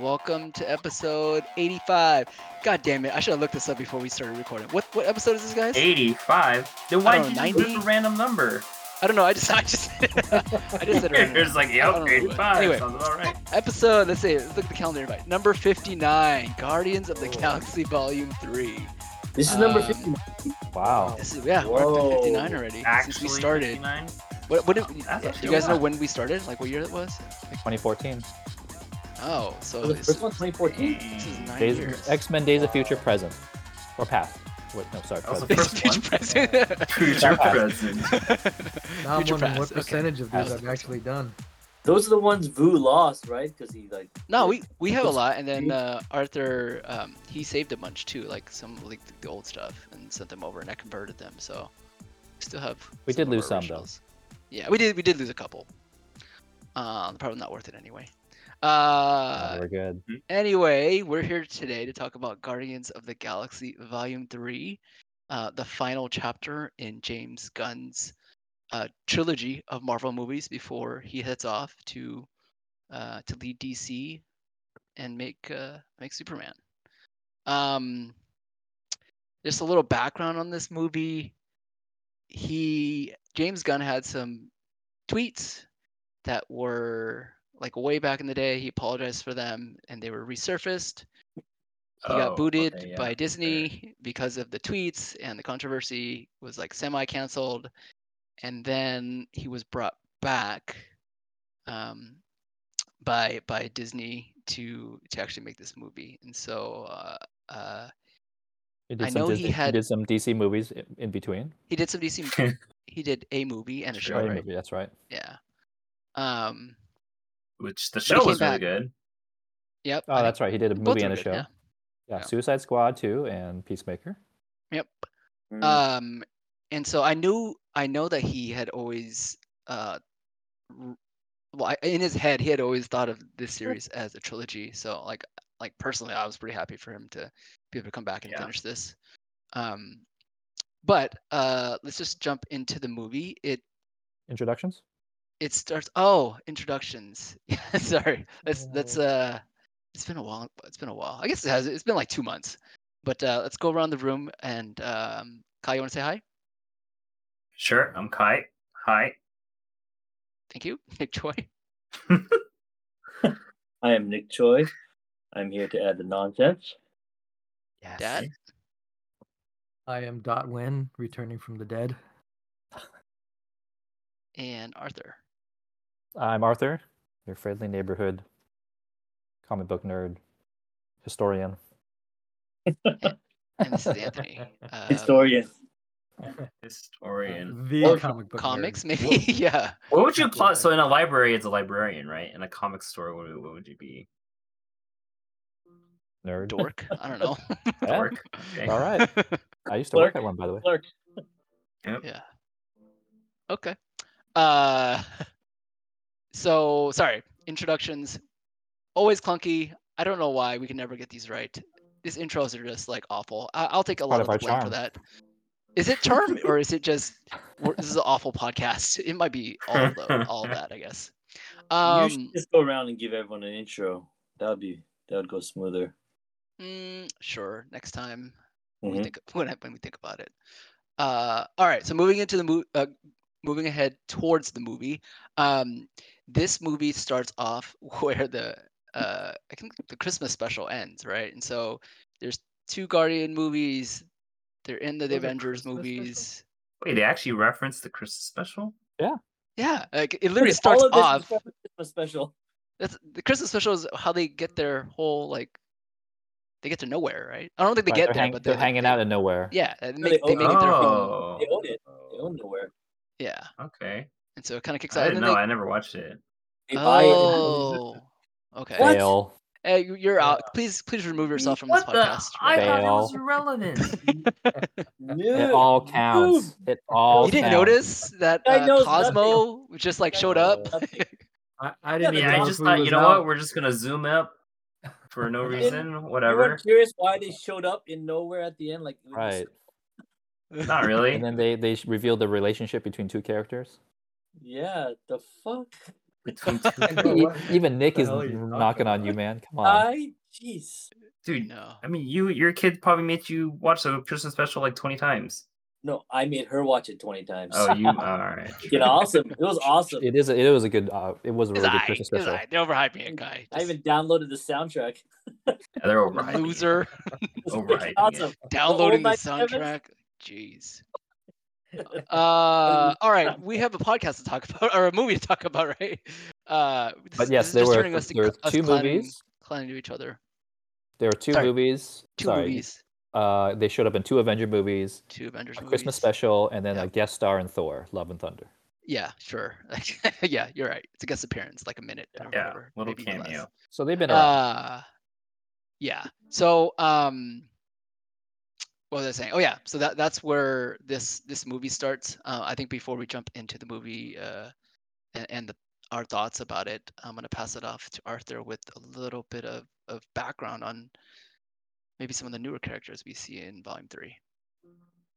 Welcome to episode 85. God damn it! I should have looked this up before we started recording. What what episode is this, guys? 85. Then why did you use 90? a random number? I don't know. I just I just I just said random. It's like, I yep, 85. anyway. Sounds about right. Episode. Let's see. Let's look at the calendar invite. Number 59. Guardians of the Oh. Galaxy Volume 3. This is number Um, 50. Wow. This is yeah. We're up to 59 already Actually, since we started. 59? What what did, That's do you guys a know when we started? Like what year it was? 2014. Oh, so the this, first one, 2014. this is nine Days, years. X Men Days of Future Present. Or past. Wait, no, sorry. That was the first Future one? present. Future present. Now I'm Future wondering past, what okay. percentage of these I've actually done. Those are the ones Vu lost, right? Because he like. No, we we have a lot, and then uh, Arthur um, he saved a bunch too, like some like the old stuff, and sent them over, and I converted them. So we still have. We did lose our some, though. Yeah, we did. We did lose a couple. Um, probably not worth it anyway. Uh, We're good. anyway, we're here today to talk about Guardians of the Galaxy Volume Three, uh, the final chapter in James Gunn's uh, trilogy of Marvel movies before he heads off to uh, to lead DC and make uh, make Superman. Um, just a little background on this movie. He James Gunn had some tweets that were like way back in the day. He apologized for them, and they were resurfaced. He Oh, got booted okay, yeah, by. Disney because of the tweets and the controversy was like semi canceled. And then he was brought back um, by by Disney to to actually make this movie. And so uh, uh, He did I some know he had- did some DC movies in between. he did some DC. he did a movie and a show, right? movie, that's right. Yeah. Um. Which the show came was really back. good. Yep. Oh, that's right. He did a movie and a good, show. yeah. Yeah. Yeah. Suicide Squad too, and Peacemaker. Yep. Mm. Um, and so I knew I know that he had always uh, well, I- in his head he had always thought of this series as a trilogy. So like like personally, I was pretty happy for him to be able to come back and Yeah. finish this. Um, but uh, let's just jump into the movie. It Introductions? It starts. Oh, introductions. Sorry, that's that's uh, it's been a while. It's been a while. I guess it has. It's been like two months. But uh, let's go around the room and um, Kai, you want to say hi? Sure, I'm Kai. Hi. Thank you, Nick Choi. I am Nick Choi. I'm here to add the nonsense. Yes. Dad. I am Dot Win, returning from the dead. and Arthur. I'm Arthur, your friendly neighborhood comic book nerd, historian. And this is Anthony. Um, Historian. Historian. The Or comic book. nerd. Comics, maybe? yeah. What would you plot? So in a library, it's a librarian, right? In a comic store, what, what would you be? Nerd. Dork. I don't know. Yeah, Dork. Okay. All right. I used to work at one, by the way. Clerk. yeah. Okay. Uh, so sorry. Introductions, always clunky. I don't know why we can never get these right. These intros are just like awful. I- I'll take a lot of of the our blame for that. Is it charm or is it just this is an awful podcast? It might be all of the, all of that, I guess. you Um, should just go around and give everyone an intro. That would be that would go smoother. Mm, sure. Next time when we think when, I- when we think about it. Uh, all right. So moving into the movie, uh, moving ahead towards the movie. Um, this movie starts off where the uh, I think the Christmas special ends, right? And so there's two Guardian movies. They're in the, Oh, the Avengers Christmas special? movies. Wait, they actually reference the Christmas special? Yeah, Yeah, like it literally All starts of off. the Christmas special. That's the Christmas special is how they get their whole like. They get to nowhere, right? I don't think they Right, get there, hang- but they're they're hanging they- out in nowhere. Yeah, they they make, they own make it their home. Oh. They own it. They own nowhere. Yeah, Okay. and so it kind of kicks I out. didn't know. I never watched it. They buy it. Oh, okay. What? Fail. Hey, you- you're out. Please, please remove yourself from this what the? podcast. I right thought it was relevant. It all counts. It all you didn't counts. notice that Guy uh, knows Cosmo just like showed up. I, I didn't yeah, know I just thought, you know out. what? We're just gonna zoom up for no didn't- reason. You Whatever. weren't curious why they showed up in nowhere at the end, like it was Right. Not really. And then they they sh- revealed the relationship between two characters. Yeah, the fuck. Between two. Even Nick is hell are you talking knocking on you, man. Come on. I jeez. Dude, No. I mean, you your kid probably made you watch the Christmas special like twenty times. No, I made her watch it twenty times. Oh, you all right? you know, awesome. It was awesome. It is. A, it was a good. Uh, it was a It's really good aight, Christmas special. aight. They're overhyping it, guy. I even downloaded the soundtrack. Yeah, they're overhyping. it. loser Overhyping awesome. downloading the soundtrack. Jeez. Uh, all right, we have a podcast to talk about, or a movie to talk about, right? Uh, this- But yes, is there just were turning us to there were two clowning- movies. clowning to each other. There were two Sorry, movies. Two Sorry. movies, Uh, they showed up in two Avenger movies, two Avengers a movies. Christmas special, and then Yeah. a guest star in Thor: Love and Thunder. Yeah, sure. yeah, you're right. It's a guest appearance, like a minute or Yeah, whatever. little maybe even less. cameo. So they've been around. Uh, yeah. So, um, what was I saying? Oh yeah. So that that's where this this movie starts. Uh, I think before we jump into the movie uh, and, and the, our thoughts about it, I'm gonna pass it off to Arthur with a little bit of of background on maybe some of the newer characters we see in Volume Three.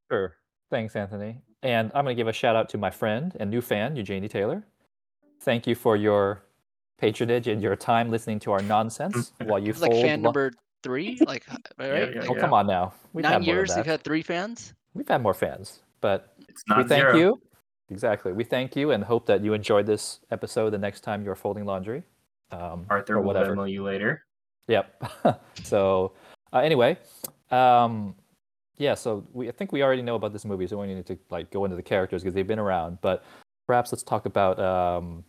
Sure. Thanks, Anthony. And I'm going to give a shout out to my friend and new fan, Eugenie Taylor. Thank you for your patronage and your time listening to our nonsense while you It's like fold. fan lo- number three, like right? yeah, Like, oh, come on now. We've nine had more than years. You've had three fans. We've had more fans, but It's not we thank zero. you. Exactly. We thank you and hope that you enjoyed this episode the next time you're folding laundry. Um, Arthur or will whatever. You later. Yep. so, uh, anyway, um, yeah. So we I think we already know about this movie, so we don't need to like go into the characters because they've been around. But perhaps let's talk about um,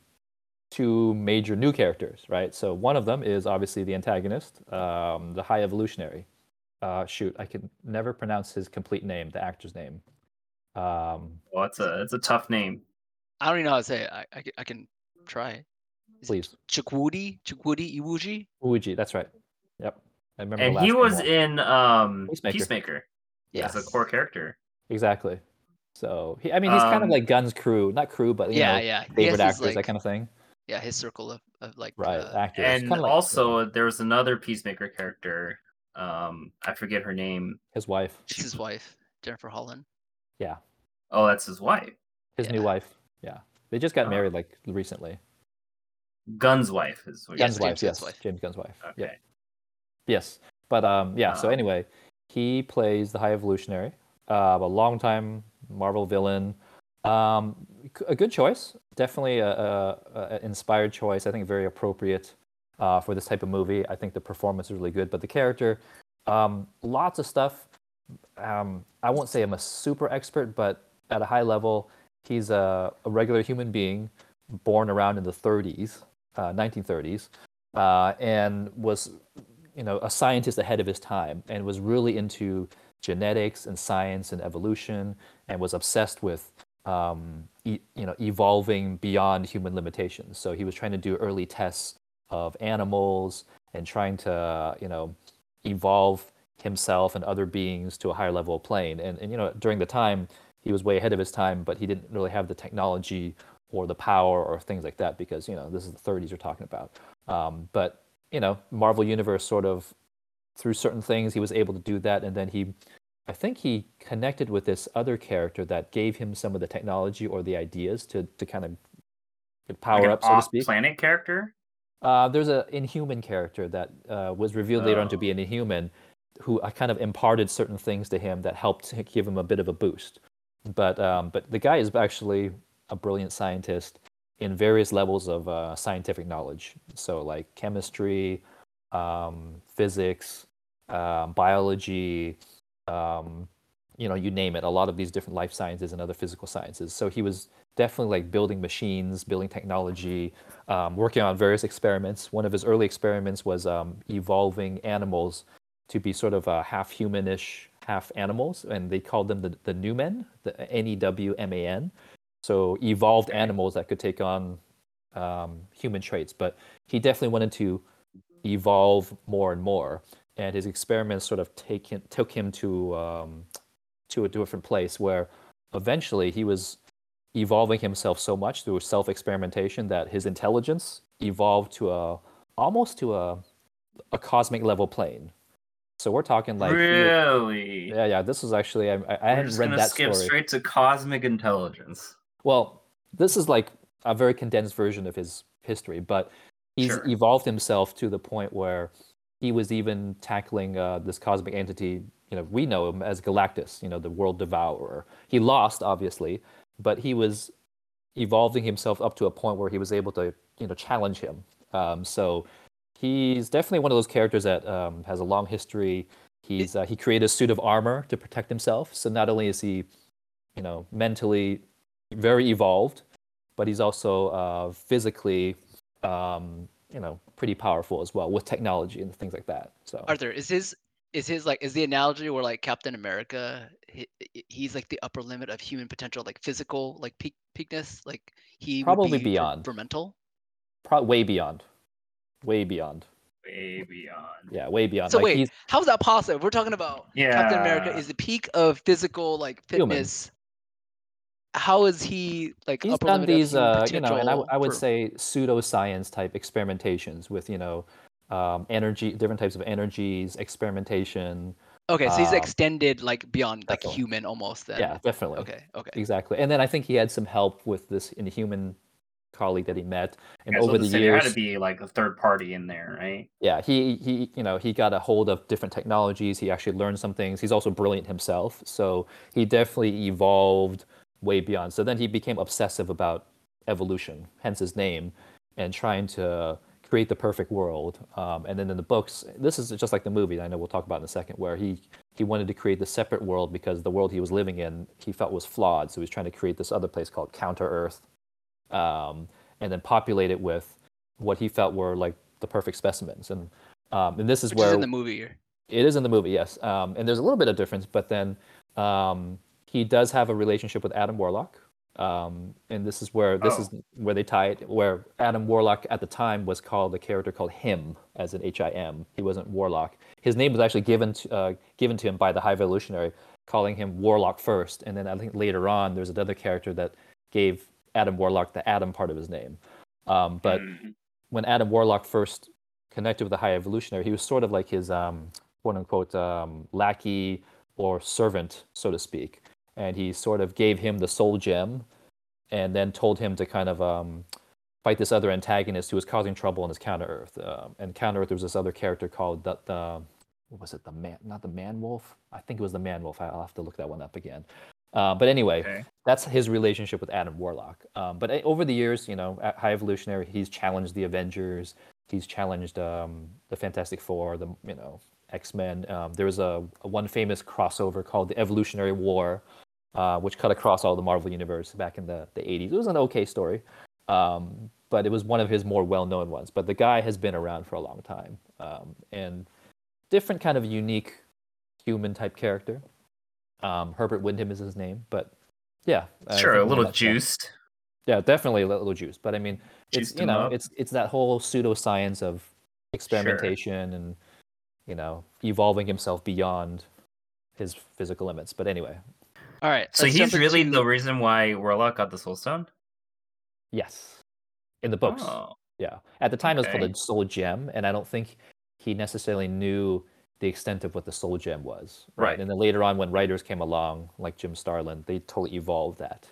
two major new characters, right? So one of them is obviously the antagonist, um, the High Evolutionary. Uh, shoot, I can never pronounce his complete name, the actor's name. Um, Well, it's a it's a tough name. I don't even know how to say it. I, I, I can try. Is it please, Chukwudi, Chukwudi Iwuji. Uji. That's right. Yep. I remember. And last he was well. in um Peacemaker. Peacemaker, Yeah. as a core character. exactly. So he, I mean, he's kind of Um, like Gunn's crew, not crew, but you Yeah, know, yeah. He has favorite actors, like, that kind of thing. Yeah, his circle of, of like Right, uh, actors. And kinda like, also, uh, there was another Peacemaker character. Um, I forget her name. his wife. it's his wife, Jennifer Holland. Yeah, Oh, that's his wife, his new wife. Yeah, they just got Oh. married like recently. Gunn's wife is what Gunn's wife, James yes, Gunn's wife. James Gunn's wife. Okay. Yeah, yes, but um, yeah. so Um, anyway, he plays the High Evolutionary, uh, a longtime Marvel villain. Um, c- a good choice, definitely a, a, a inspired choice. I think very appropriate uh, for this type of movie. I think the performance is really good, but the character, um, lots of stuff. Um, I won't say I'm a super expert, but at a high level, he's a, a regular human being born around in the 30s, uh, 1930s, uh, and was, you know, a scientist ahead of his time, and was really into genetics and science and evolution, and was obsessed with, um, e- you know, evolving beyond human limitations. So he was trying to do early tests of animals and trying to, you know, evolve himself and other beings to a higher level plane. And, and you know, during the time, he was way ahead of his time, but he didn't really have the technology or the power or things like that because you know this is the 30s you're talking about. Um, but you know, Marvel Universe sort of through certain things he was able to do that, and then he, I think he connected with this other character that gave him some of the technology or the ideas to to kind of power Like an up, so to speak. off-planet character. Uh, there's a inhuman character that uh, was revealed later on to Oh. be an inhuman, who uh, kind of imparted certain things to him that helped give him a bit of a boost. But um, but the guy is actually a brilliant scientist in various levels of uh, scientific knowledge. So like chemistry, um, physics, um, biology, um, you know, you name it. A lot of these different life sciences and other physical sciences. So he was definitely like building machines, building technology, um, working on various experiments. One of his early experiments was um, evolving animals to be sort of uh, half humanish, half animals, and they called them the the Newmen, the N E W M A N. So evolved animals that could take on um, human traits. But he definitely wanted to evolve more and more, and his experiments sort of take him, took him to um, to a different place where eventually he was evolving himself so much through self experimentation that his intelligence evolved to a almost to a a cosmic level plane. So we're talking like really? yeah, yeah. This is actually I, I, hadn't just read gonna that skip story. straight to cosmic intelligence. Well, this is like a very condensed version of his history, but he's Sure. evolved himself to the point where he was even tackling uh, this cosmic entity. You know, we know him as Galactus, you know, the world devourer. He lost, obviously, but he was evolving himself up to a point where he was able to, you know, challenge him. Um, so he's definitely one of those characters that um, has a long history. He's uh, he created a suit of armor to protect himself. So not only is he, you know, mentally very evolved, but he's also uh, physically, um, you know, pretty powerful as well with technology and things like that. So Arthur, is his is his like is the analogy where like Captain America he, he's like the upper limit of human potential, like physical, like peak peakness, like he would Probably be beyond. for mental. pro- way beyond, way beyond. Way beyond. Yeah, way beyond. So like wait, he's how's that possible? We're talking about yeah. Captain America is the peak of physical like Human. fitness. How is he like he's upper done these, uh, you know, and I, w- I would for- say pseudoscience type experimentations with, you know, um, energy, different types of energies, experimentation. Okay, so he's um, extended like beyond like definitely. human almost then. Yeah, definitely. Okay. Okay. Exactly. And then I think he had some help with this inhuman colleague that he met, and Yeah, over to the say there years, had to be like a third party in there, right? yeah, he he you know he got a hold of different technologies. He actually learned some things. He's also brilliant himself, so he definitely evolved way beyond. So then he became obsessive about evolution, hence his name, and trying to create the perfect world. Um, and then in the books, this is just like the movie. I know we'll talk about in a second, where he he wanted to create the separate world because the world he was living in he felt was flawed. So he was trying to create this other place called Counter Earth, um, and then populate it with what he felt were like the perfect specimens. And um, and this is Which where is in the movie. here. it is in the movie, yes. Um, and there's a little bit of difference, but then um, he does have a relationship with Adam Warlock. Um, and this is where this Oh. is where they tie it. Where Adam Warlock at the time was called a character called Him, as in H I M. He wasn't Warlock. His name was actually given to uh, given to him by the High Evolutionary, calling him Warlock first. And then I think later on, there's another character that gave Adam Warlock the Adam part of his name. Um, but Mm. when Adam Warlock first connected with the High Evolutionary, he was sort of like his um, quote unquote um, lackey or servant, so to speak. And he sort of gave him the soul gem and then told him to kind of um, fight this other antagonist who was causing trouble on his Counter Earth. Um, and Counter Earth, there was this other character called the, the what was it, the man, not the Man Wolf? I think it was the Man Wolf. I'll have to look that one up again. Uh, but anyway, Okay. that's his relationship with Adam Warlock. Um, but uh, over the years, you know, at High Evolutionary, he's challenged the Avengers. He's challenged um, the Fantastic Four, the you know X Men. Um, there was a, a one famous crossover called the Evolutionary War, uh, which cut across all the Marvel universe back in the, the 80s. It was an okay story, um, but it was one of his more well-known ones. But the guy has been around for a long time, um, and different kind of unique human type character. Um, Herbert Wyndham is his name, but yeah, Sure, a little nutshell- juiced. Yeah, definitely a little juice, but I mean, it's you know, up. it's it's that whole pseudoscience of experimentation and you know evolving himself beyond his physical limits. But anyway, All right. So he's really into- the reason why Warlock got the Soul Stone. yes, in the books, Oh, yeah. At the time, it was called the Soul Gem, and I don't think he necessarily knew the extent of what the Soul Gem was. Right. And then later on, when writers came along, like Jim Starlin, they totally evolved that.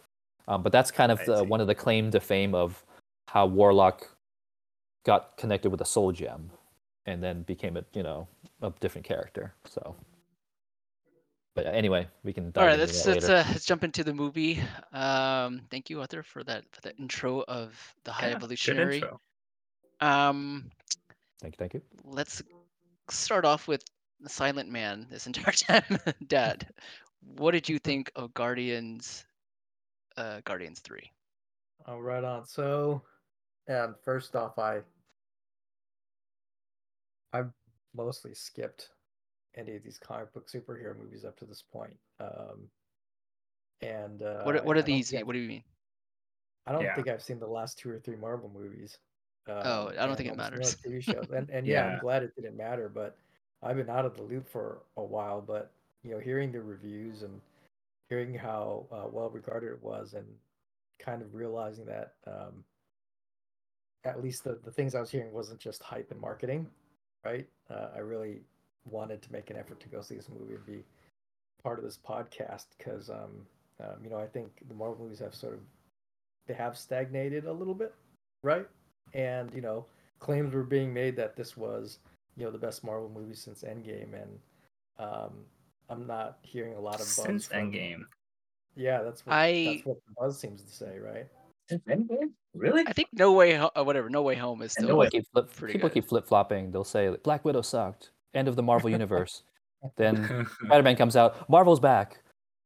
Um, but that's kind of the, one of the claim to fame of how Warlock got connected with the Soul Gem, and then became a you know a different character. So. But anyway, we can dive All right, into let's that let's later. uh, let's jump into the movie. Um, thank you, Arthur, for that for that intro of the High yeah, good Evolutionary. intro. Um, Thank you, thank you. let's start off with the Silent Man. This entire time, Dad, what did you think of Guardians? Uh, Guardians Three. Oh, right on. So, um, first off, I I've mostly skipped any of these comic book superhero movies up to this point. Um, and uh, What are- what are these? think What do you mean? I don't Yeah. think I've seen the last two or three Marvel movies. Oh, I don't think it matters. TV shows, and and yeah, Yeah. I'm glad it didn't matter. But I've been out of the loop for a while. But you know, hearing the reviews and hearing how uh, well regarded it was, and kind of realizing that um, at least the the things I was hearing wasn't just hype and marketing, right? Uh, I really wanted to make an effort to go see this movie and be part of this podcast because um, um, you know I think the Marvel movies have sort of they have stagnated a little bit, right? and you know claims were being made that this was you know the best Marvel movie since Endgame, and um, I'm not hearing a lot of buzz Since from- Endgame. Yeah, that's what I- that's what the buzz seems to say, right? Since Endgame? Really? I think No Way, Ho- uh, whatever, No Way Home is still. No Way- People keep flip, pretty people good. keep flip flopping. They'll say like, Black Widow sucked. End of the Marvel universe. then Spider Man comes out. Marvel's back.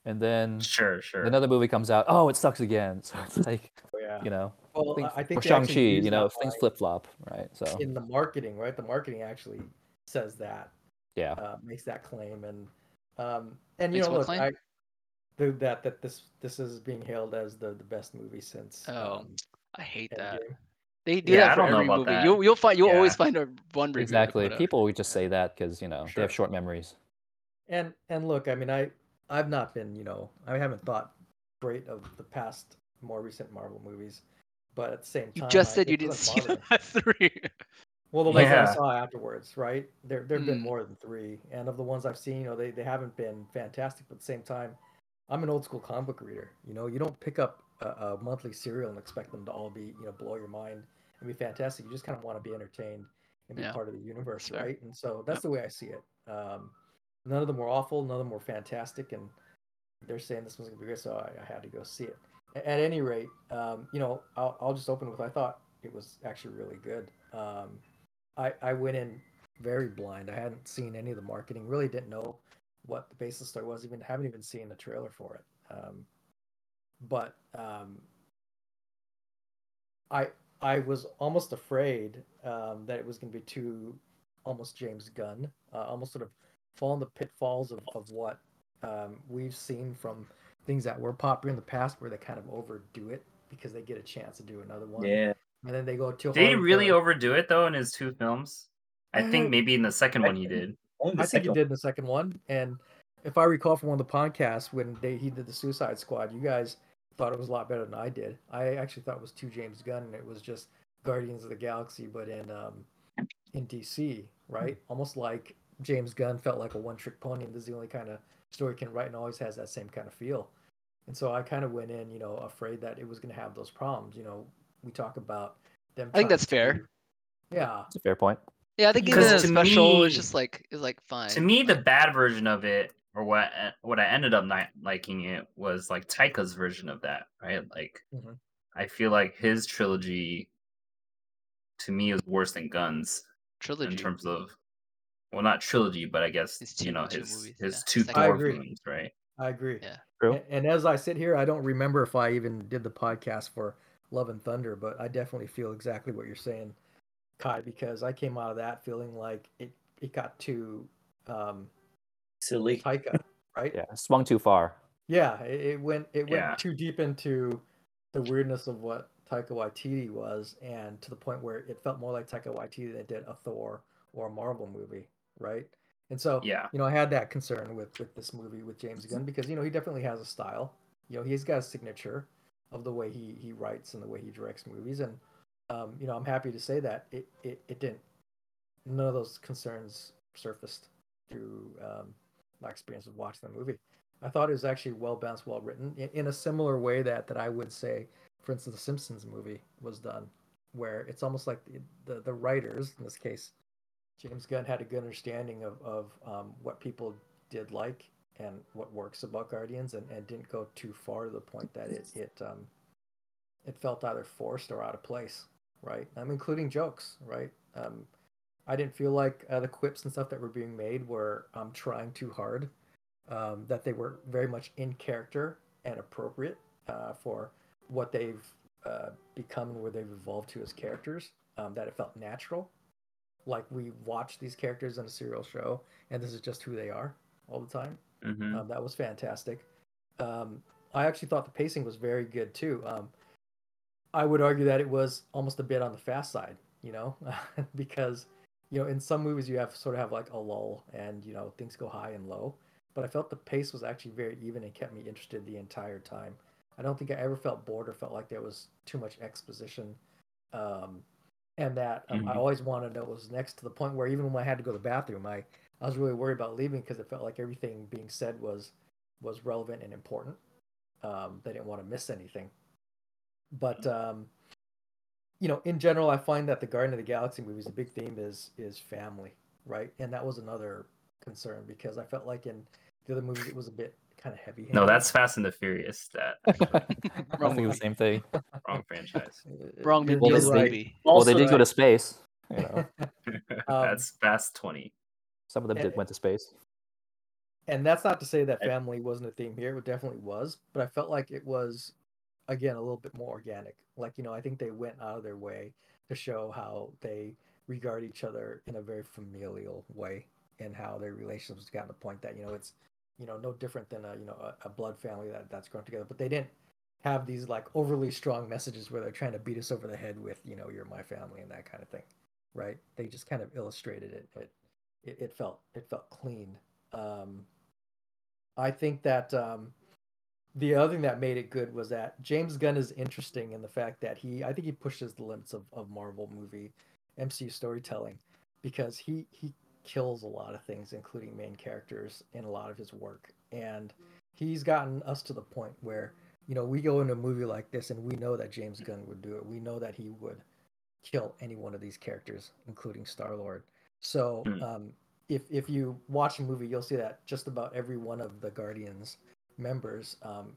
And then sure, sure. another movie comes out. Oh, it sucks again. So it's like Oh, yeah. you know, well, things, I think for Shang Chi, you know, things line flip flop, right? So in the marketing, right? The marketing actually says that yeah, uh, makes that claim, and um, and you Makes know, look, claim? I, the, that that this this is being hailed as the the best movie since Oh, um, I hate that. Endgame. They do Yeah, that I for don't know every about movie. that. You'll you'll find you'll always find a one review. exactly. People would just say that because you know they have short memories. And and look, I mean, I I've not been, you know, I haven't thought great of the past more recent Marvel movies, but at the same time, You just I- said you didn't see the last three. Well, the ones Yeah. I saw afterwards, right? There there've been Mm. more than three, and of the ones I've seen, you know, they, they haven't been fantastic. But at the same time, I'm an old school comic book reader. You know, you don't pick up a, a monthly serial and expect them to all be, you know, blow your mind and be fantastic. You just kind of want to be entertained and be Yeah. part of the universe, fair. right? And so that's the way I see it. Um, none of them were awful, none of them were fantastic, and they're saying this one's gonna be great, so I, I had to go see it. A- At any rate, um, you know, I'll, I'll just open with I thought it was actually really good. Um, I, I went in very blind. I hadn't seen any of the marketing. Really didn't know what the basis story was. Even haven't even seen the trailer for it. Um, but um, I I was almost afraid um, that it was going to be too almost James Gunn, uh, almost sort of fall in the pitfalls of of what um, we've seen from things that were popular in the past, where they kind of overdo it because they get a chance to do another one, Yeah. and then they go too Did he really for- overdo it though in his two films? I Uh, think maybe in the second I one he did. I think he did in the second one, and if I recall from one of the podcasts when they he did the Suicide Squad, you guys thought it was a lot better than I did. I actually thought it was two James Gunn, and it was just Guardians of the Galaxy, but in um, in DC, right? Almost like James Gunn felt like a one-trick pony, and this is the only kind of story he can write, and always has that same kind of feel. And so I kind of went in, you know, afraid that it was going to have those problems. You know, we talk about them. I think trying that's fair. to- Yeah, It's a fair point. Yeah, I think even Because the to special is me- just like is like fine. To me, the bad version of it, or what e- what I ended up not liking it, was like Taika's version of that, right? Like, Mhm. I feel like his trilogy, to me, is worse than Gunn's trilogy. in terms of, well, not trilogy, but I guess His you know two his movies, his yeah. two Second I Thor films, right? I agree. Yeah. True. A- And as I sit here, I don't remember if I even did the podcast for Love and Thunder, but I definitely feel exactly what you're saying, Kai, because I came out of that feeling like it, it got too um, silly. Taika, right? Yeah, swung too far. Yeah, it, it went it went Yeah. too deep into the weirdness of what Taika Waititi was, and to the point where it felt more like Taika Waititi than it did a Thor or a Marvel movie, right? And so, Yeah. you know, I had that concern with with this movie with James Gunn because you know he definitely has a style. You know, he's got a signature of the way he he writes and the way he directs movies, and um, you know, I'm happy to say that it it, it didn't. None of those concerns surfaced through um, my experience of watching the movie. I thought it was actually well balanced, well written, in, a similar way that that I would say, for instance, the Simpsons movie was done, where it's almost like the the, the writers, in this case, James Gunn had a good understanding of of um, what people did like and what works about Guardians, and, and didn't go too far to the point that it it um, it felt either forced or out of place, right? I'm including jokes, right? Um, I didn't feel like uh, the quips and stuff that were being made were um, trying too hard um, that they were very much in character and appropriate uh, for what they've uh, become and where they've evolved to as characters. Um, that it felt natural, like we watch these characters in a serial show, and this is just who they are all the time. hmm Um, that was fantastic. Um, I actually thought the pacing was very good too. Um, I would argue that it was almost a bit on the fast side, you know, because you know in some movies you have sort of have like a lull and you know things go high and low, but I felt the pace was actually very even and kept me interested the entire time. I don't think I ever felt bored or felt like there was too much exposition, um, and that um, I Mhm. always wanted to know what was next to the point where even when I had to go to the bathroom, I I was really worried about leaving because it felt like everything being said was was relevant and important. Um, they didn't want to miss anything. But um, you know, in general, I find that the Guardian of the Galaxy movies, the big theme is is family, right? And that was another concern because I felt like in the other movies it was a bit kind of heavy. No, that's Fast and the Furious. That I Wrong think the movie. same thing. wrong franchise. Wrong You're- movie. you're right. maybe. Well, they Also, did go to space. You know, that's Fast Twenty. some of them Eh, did went to space. and that's not to say that family wasn't a theme here. It definitely was, but I felt like it was, again, a little bit more organic. Like you know, I think they went out of their way to show how they regard each other in a very familial way, and how their relationships got to the point that you know it's, you know, no different than a you know a, a blood family that that's grown together. But they didn't have these like overly strong messages where they're trying to beat us over the head with you know you're my family and that kind of thing, right? They just kind of illustrated it. It it, it felt it felt clean. Um, I think that um, the other thing that made it good was that James Gunn is interesting in the fact that he, I think he pushes the limits of, of Marvel movie MCU storytelling because he he kills a lot of things, including main characters, in a lot of his work, and he's gotten us to the point where you know we go into a movie like this and we know that James Gunn would do it. We know that he would kill any one of these characters, including Star Lord. So Hmm. um, if if you watch a movie, you'll see that just about every one of the Guardians members um,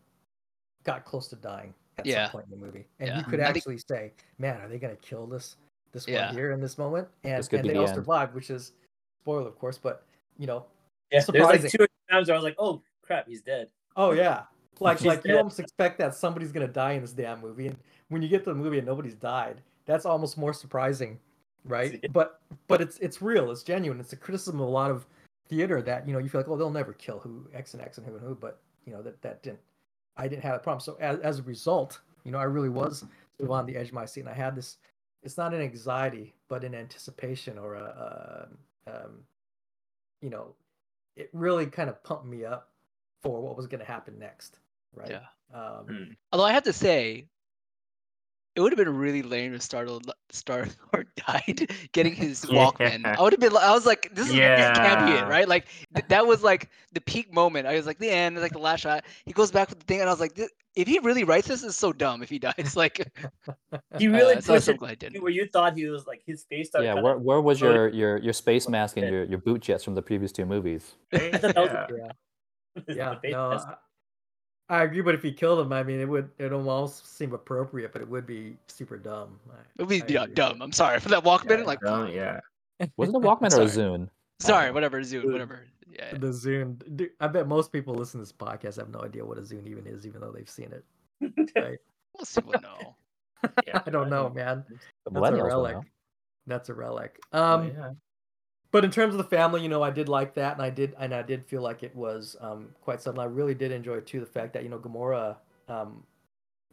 got close to dying at Yeah. some point in the movie, and Yeah. you could I think- actually say, "Man, are they going to kill this this Yeah. one here in this moment?" And This and they the all end. survived, which is spoiler, of course, but you know, Yeah, there's like two times where I was like, "Oh crap, he's dead." oh yeah, like She's like you almost expect that somebody's going to die in this damn movie, and when you get to the movie and nobody's died, that's almost more surprising, right? Yeah. But but it's it's real, it's genuine. It's a criticism of a lot of theater that you know you feel like, oh, they'll never kill who X and X and who and who, but you know that that didn't. I didn't have a problem. So as as a result, you know, I really was sort of on the edge of my seat, and I had this. It's not an anxiety, but an anticipation or a, a um, you know, it really kind of pumped me up for what was going to happen next, right? Yeah. Um, Hmm. Although I have to say, it would have been really lame if Star Star Lord died getting his Walkman. Yeah. I would have been. I was like, this is this can't be it, right? Like th- that was like the peak moment. I was like the end, like the last shot. He goes back with the thing, and I was like, "This- if he really writes this, it's so dumb. If he dies, like, He really uh, so I'm pushed so it glad I didn't. where you thought he was like his face. Yeah, kinda- where, where was slowly- your, your, your space mask and your, your boot jets from the previous two movies? I thought that was Yeah. yeah, yeah, no, mask. I, I agree. But if he killed him, I mean, it would it almost seem appropriate, but it would be super dumb. I- It would be yeah, dumb. I'm sorry for that Walkman. Yeah, like, Oh yeah. Was it a Walkman or a Sorry. Zune? sorry, whatever, Zoom, Zune. whatever. Yeah, The Zune. Dude, I bet most people listen to this podcast have no idea what a Zune even is, even though they've seen it. Right? most people know. Yeah. I don't know, man. That's a millennials will relic. know. That's a relic. Oh, Um, yeah. But in terms of the family, you know, I did like that, and I did, and I did feel like it was um, quite something. I really did enjoy too the fact that you know Gamora, um,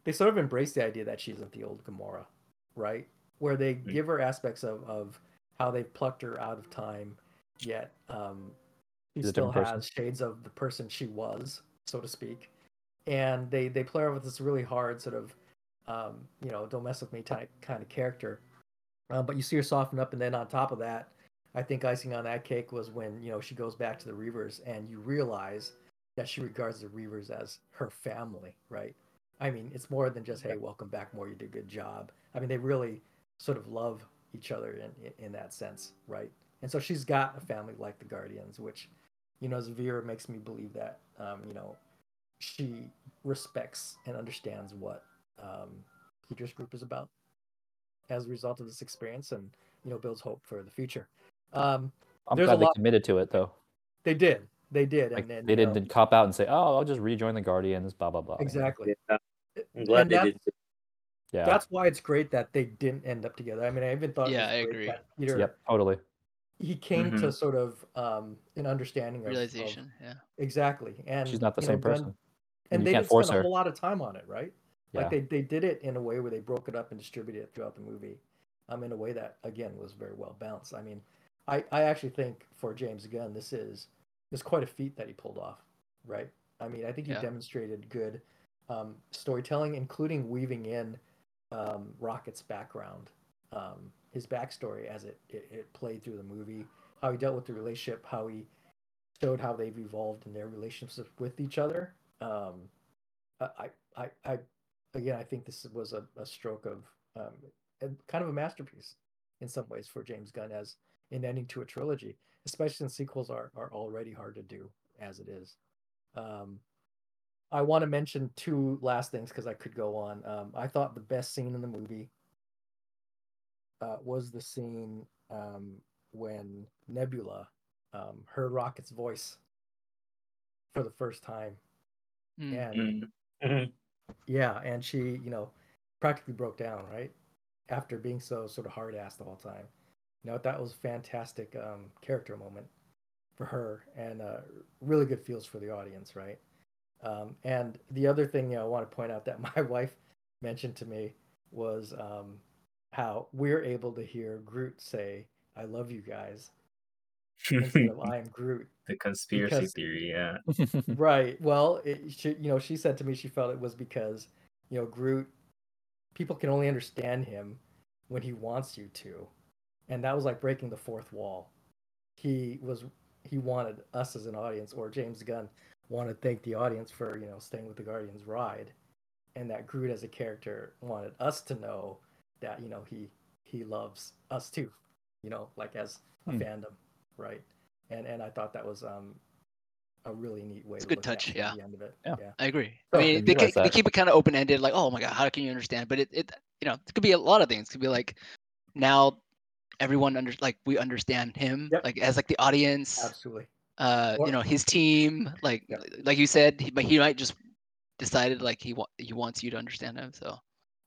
they sort of embrace the idea that she isn't the old Gamora, right? Where they Mm. give her aspects of of how they've plucked her out of time, yet um, she She's still different person. has shades of the person she was, so to speak. And they they play her with this really hard sort of, um, you know, don't mess with me type kind of character. Uh, but you see her soften up, and then on top of that, I think icing on that cake was when you know she goes back to the Reavers, and you realize that she regards the Reavers as her family, right? I mean, it's more than just hey, welcome back, more you did a good job. I mean, they really sort of love each other in in, that sense, right? And so she's got a family like the Guardians, which you know, as a viewer, makes me believe that um, you know she respects and understands what um, Peter's group is about as a result of this experience, and you know, builds hope for the future. Um, I'm There's a glad they lot- committed to it though. they did, they did, Like, and then they didn't, know, cop out and say, "Oh, I'll just rejoin the Guardians." Blah blah blah. exactly. Yeah, I'm glad And they that- did. Yeah. That's why it's great that they didn't end up together. I mean, I even thought. it Yeah, was I great agree. that Peter, Yep. Totally. he came to Mhm. sort of um, an understanding of of- Realization. Yeah. exactly, and She's not the same know, Gunn- person. and you they can't didn't force spend a whole lot of time on it, right? Yeah. Like they, they did it in a way where they broke it up and distributed it throughout the movie, um, in a way that again was very well balanced. I mean, I, I actually think for James Gunn, this is is quite a feat that he pulled off, right? I mean, I think he Yeah. demonstrated good um, storytelling, including weaving in um, Rocket's background, um, his backstory as it, it it played through the movie, how he dealt with the relationship, how he showed how they've evolved in their relationships with each other. Um, I, I, I, again, I think this was a, a stroke of um, kind of a masterpiece in some ways for James Gunn as an ending to a trilogy, especially since sequels are are already hard to do as it is. Um, I want to mention two last things because I could go on. Um, I thought the best scene in the movie uh, was the scene um, when Nebula um, heard Rocket's voice for the first time, Mm. and Mm. Mhm. yeah, and she, you know, practically broke down, right? After being so sort of hard ass the whole time. You know, that was a fantastic um, character moment for her and uh, really good feels for the audience, right? Um, and the other thing you know, I want to point out that my wife mentioned to me was um, how we're able to hear Groot say, I love you guys, instead of I am Groot. the conspiracy Because- theory, yeah. Right. Well, it, she, you know, she said to me she felt it was because, you know, Groot, people can only understand him when he wants you to, and that was like breaking the fourth wall. He was he wanted us as an audience, or James Gunn wanted to thank the audience for you know staying with the Guardians ride, and that Groot as a character wanted us to know that you know he he loves us too, you know, like as a Hmm. fandom, right? And and I thought that was um a really neat way. It's a to good look touch, it at yeah. The end of it. Yeah. yeah. I agree. Oh, I I mean, they, realize ke- they keep it kind of open ended, like, oh my god, how can you understand? But it, it, you know, it could be a lot of things. It could be like now everyone under like we understand him, Yep. like as like the audience, Absolutely. uh, Or- you know, his team, like Yep. like you said, he, but he might just decided like he wa- he wants you to understand him. So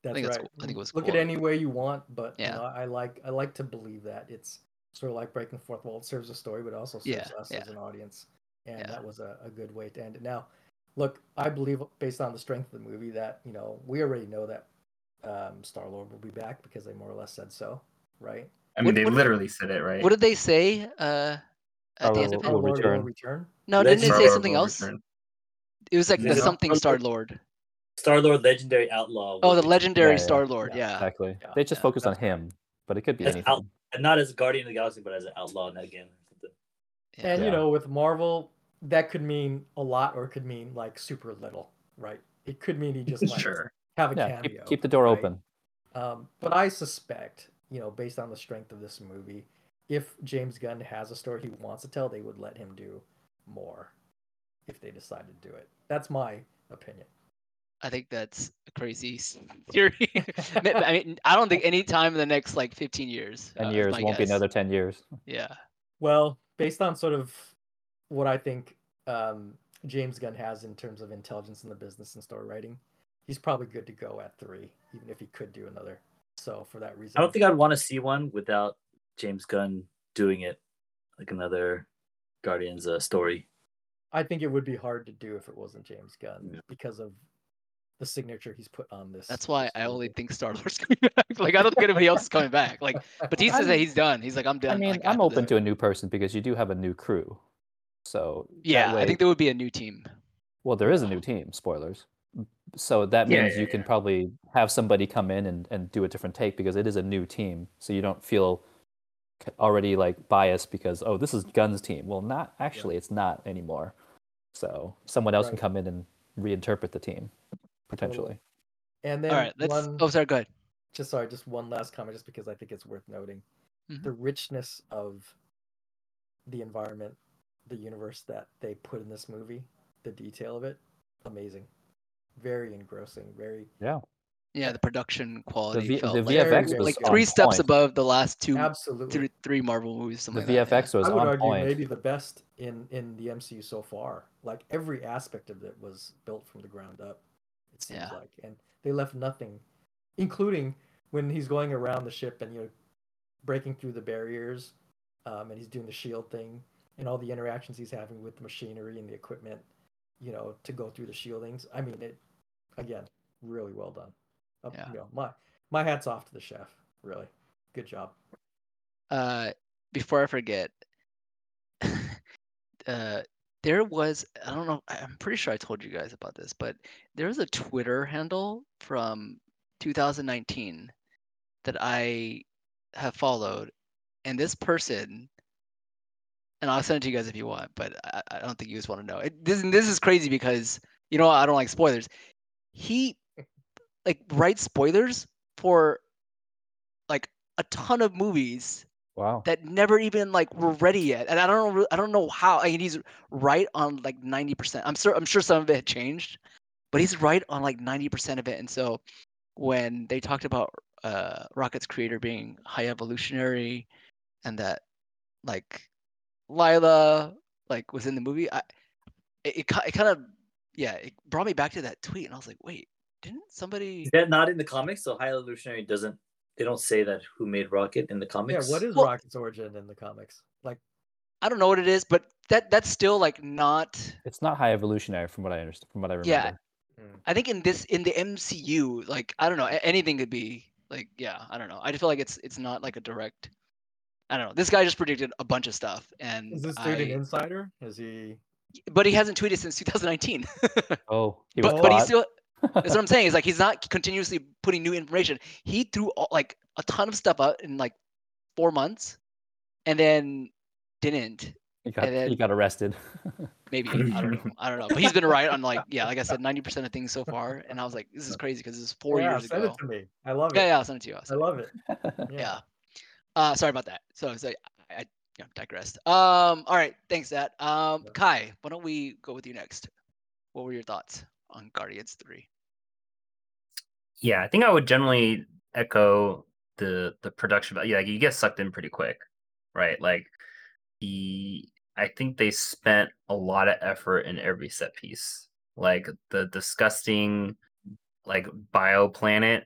That's think that's right. cool. I think it was Look cool. at any way you want, but Yeah. you know, I like I like to believe that it's sort of like breaking the fourth wall. It serves a story, but also serves Yeah, us yeah. as an audience, and Yeah. that was a, a good way to end it. Now, look, I believe based on the strength of the movie that you know we already know that um, Star Lord will be back because they more or less said so, right? I mean, What- they what- literally said it, right? what did they say uh, at the end of it? Will return. return. No, didn't they say Star-Lord something else? return. It was like the No. something Star Lord. Star Lord Legendary Outlaw. Oh, the legendary Yeah, yeah. Star Lord. Yeah, Yeah. Exactly. Yeah, they just yeah, focus on him, but it could be As anything. out- not as Guardian of the Galaxy, but as an outlaw in that game. yeah. And you Yeah. know, with Marvel, that could mean a lot, or it could mean like super little, right? It could mean he just might Sure. have a Yeah, cameo. keep, keep the door right? open. Um, but I suspect, you know, based on the strength of this movie, if James Gunn has a story he wants to tell, they would let him do more if they decide to do it. That's my opinion. I think that's a crazy theory. I mean, I don't think any time in the next like 15 years. Ten uh, years won't be another ten years. Yeah. Well, based on sort of what I think um, James Gunn has in terms of intelligence in the business and story writing, he's probably good to go at three, even if he could do another. So for that reason, I don't think I'd want to see one without James Gunn doing it, like another Guardians uh, story. I think it would be hard to do if it wasn't James Gunn Yeah. because of the signature he's put on this. That's why I only think Star Lord's coming back. Like I don't think anybody else is coming back. Like Bautista I'm- said he's done. He's like I'm done. I mean, like, I'm open the- to a new person because you do have a new crew. So that Yeah, I think there would be a new team. Well, there is a new team. Spoilers. So that Yeah, means yeah, you can yeah. probably have somebody come in and, and do a different take because it is a new team. So you don't feel already like biased because oh this is Gunn's team. Well, not actually. It's not anymore. So someone else can come in and reinterpret the team potentially. And then All right, let's. one, Oh, sorry. Go ahead. just sorry, just one last comment, just because I think it's worth noting. Mhm. The richness of the environment, the universe that they put in this movie, the detail of it, amazing, very engrossing, very Yeah. Yeah, the production quality V- felt the like, VFX VFX was like three steps point. above the last two, absolutely. three, three Marvel movies. The Something like that, VFX was I would on argue point. maybe the best in in the MCU so far. Like every aspect of it was built from the ground up. It seems Yeah. like, and they left nothing, including when he's going around the ship and you know breaking through the barriers, um, and he's doing the shield thing and all the interactions he's having with the machinery and the equipment, you know, to go through the shieldings. I mean, it again, really well done. Uh, Yeah. You know, my my hats off to the chef. Really, good job. uh, before I forget, uh, there was I don't know. I'm pretty sure I told you guys about this, but there was a Twitter handle from 2019 that I have followed, and this person, and I'll send it to you guys if you want, but I, I don't think you guys want to know. It, this this is crazy because you know I don't like spoilers. He like writes spoilers for like a ton of movies Wow. that never even like were ready yet, and I don't know, I don't know how. I mean, he's right on like ninety percent. I'm sure, I'm sure some of it had changed, but he's right on like ninety percent of it. And so, when they talked about uh, Rocket's creator being high evolutionary, and that like Lila like was in the movie, I it it, it kind of yeah, it brought me back to that tweet, and I was like, wait, didn't somebody? Is that not in the comics? So High Evolutionary doesn't. They don't say that who made Rocket in the comics. Yeah, comics. what is Well- Rocket's origin in the comics? Like, I don't know what it is, but that that's still like not. It's not high evolutionary from what I understand. From what I remember. Yeah, mm, I think in this in the MCU, like I don't know, anything could be like yeah, I don't know. I just feel like it's it's not like a direct. I don't know. This guy just predicted a bunch of stuff, and is this dude an insider? Is he? but he hasn't tweeted since 2019. Oh, he was but but he's still. That's what I'm saying. Is like he's not continuously putting new information. He threw all, like a ton of stuff out in like four months, and then didn't. he got, then- he got arrested. Maybe I don't know. I don't know. But he's been right on like yeah, like I said, 90% of things so far. And I was like, this is crazy because this is four yeah, years send ago. it to me. I love it. Yeah, yeah, I'll send it to you. I'll I send it. love it. yeah. Uh, sorry about that. So, so I, I yeah, digressed. Um, all right, thanks, that. Um, Yeah. Kai, why don't we go with you next? What were your thoughts on Guardians Three? yeah, I think I would generally echo the the production value. Like you get sucked in pretty quick, right? Like the I think they spent a lot of effort in every set piece. Like the disgusting like bio planet.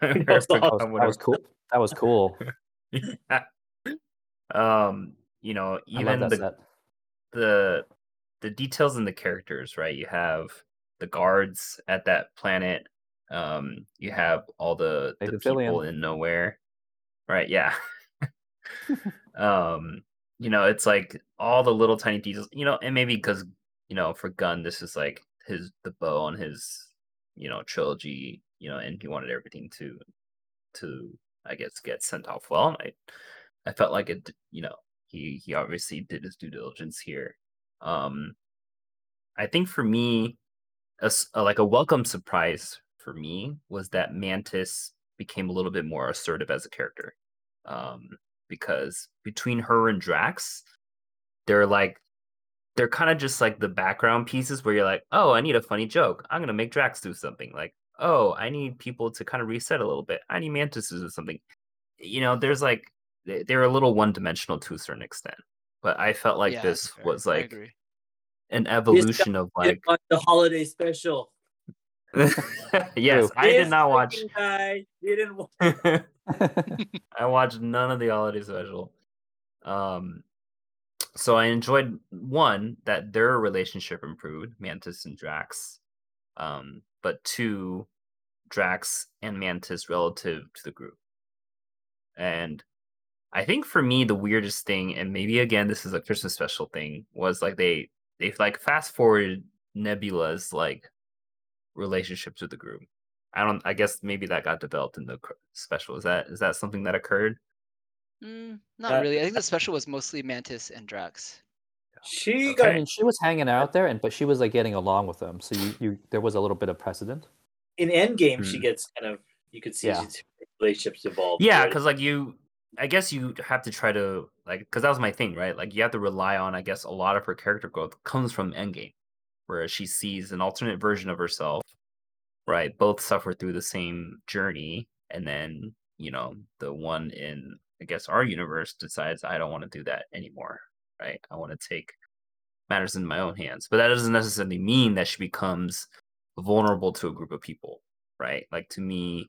That, was, that was cool. That was cool. um, you know, even the set. the the details in the characters, right? You have the guards at that planet. Um, you have all the, the people in nowhere, right? Yeah. um, you know, it's like all the little tiny details. You know, and maybe because you know, for Gunn, this is like his the bow on his you know trilogy. You know, and he wanted everything to to I guess get sent off well. And I I felt like it. You know, he he obviously did his due diligence here. Um, I think for me, a, a- like a welcome surprise for me was that Mantis became a little bit more assertive as a character. Um, because between her and Drax, they're like they're kind of just like the background pieces where you're like, oh, I need a funny joke. I'm gonna make Drax do something. Like, oh, I need people to kind of reset a little bit. I need mantises or something. You know, there's like they- they're a little one dimensional to a certain extent. But I felt like Yeah, this fair. was like an evolution of like the holiday special. yes, I did not watch fucking Guy didn't watch. I watched none of the holiday special. Um so I enjoyed one that their relationship improved, Mantis and Drax. Um, but two, Drax and Mantis relative to the group. And I think for me the weirdest thing, and maybe again this is a Christmas special thing, was like they they like fast forwarded Nebula's like relationships with the group. I don't. I guess maybe that got developed in the special. Is that is that something that occurred? Mm, not Uh, really. I think the special was mostly Mantis and Drax. She Okay. I got mean, she was hanging out there, and but she was like getting along with them. So you, you there was a little bit of precedent. in Endgame. She Hmm. gets kind of you could see Yeah. relationships evolve. Yeah, because like you, I guess you have to try to like because that was my thing, right? Like you have to rely on. I guess a lot of her character growth comes from Endgame, where she sees an alternate version of herself. Right, both suffer through the same journey, and then you know the one in I guess our universe decides I don't want to do that anymore. Right, I want to take matters in my own hands, but that doesn't necessarily mean that she becomes vulnerable to a group of people. Right, like to me,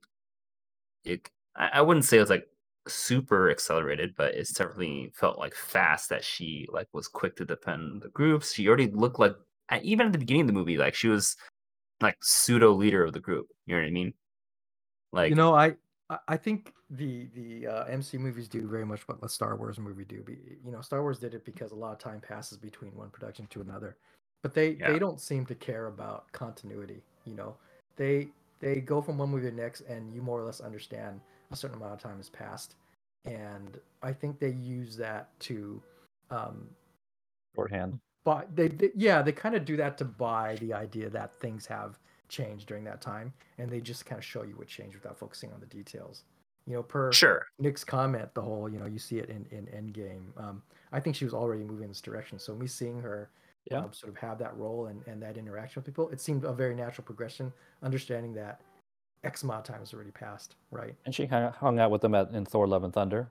it I, wouldn't say it was like super accelerated, but it certainly felt like fast that she like was quick to defend the groups. She already looked like even at the beginning of the movie, like she was like pseudo leader of the group. You know what I mean? Like you know, I I- I think the the uh, MC movies do very much what the Star Wars movie do. You know, Star Wars did it because a lot of time passes between one production to another, but they Yeah. they don't seem to care about continuity. You know, they they go from one movie to the next, and you more or less understand a certain amount of time has passed, and I think they use that to um, Shorthand. but they, they yeah they kind of do that to buy the idea that things have changed during that time and they just kind of show you what changed without focusing on the details You know, per Sure. Nick's comment, the whole, you know, you see it in in Endgame. Um, I think she was already moving in this direction. So me seeing her Yeah. um, sort of have that role and, and that interaction with people, it seemed a very natural progression, understanding that X amount of time has already passed, right? And she hung hung out with them at in Thor: Love and Thunder.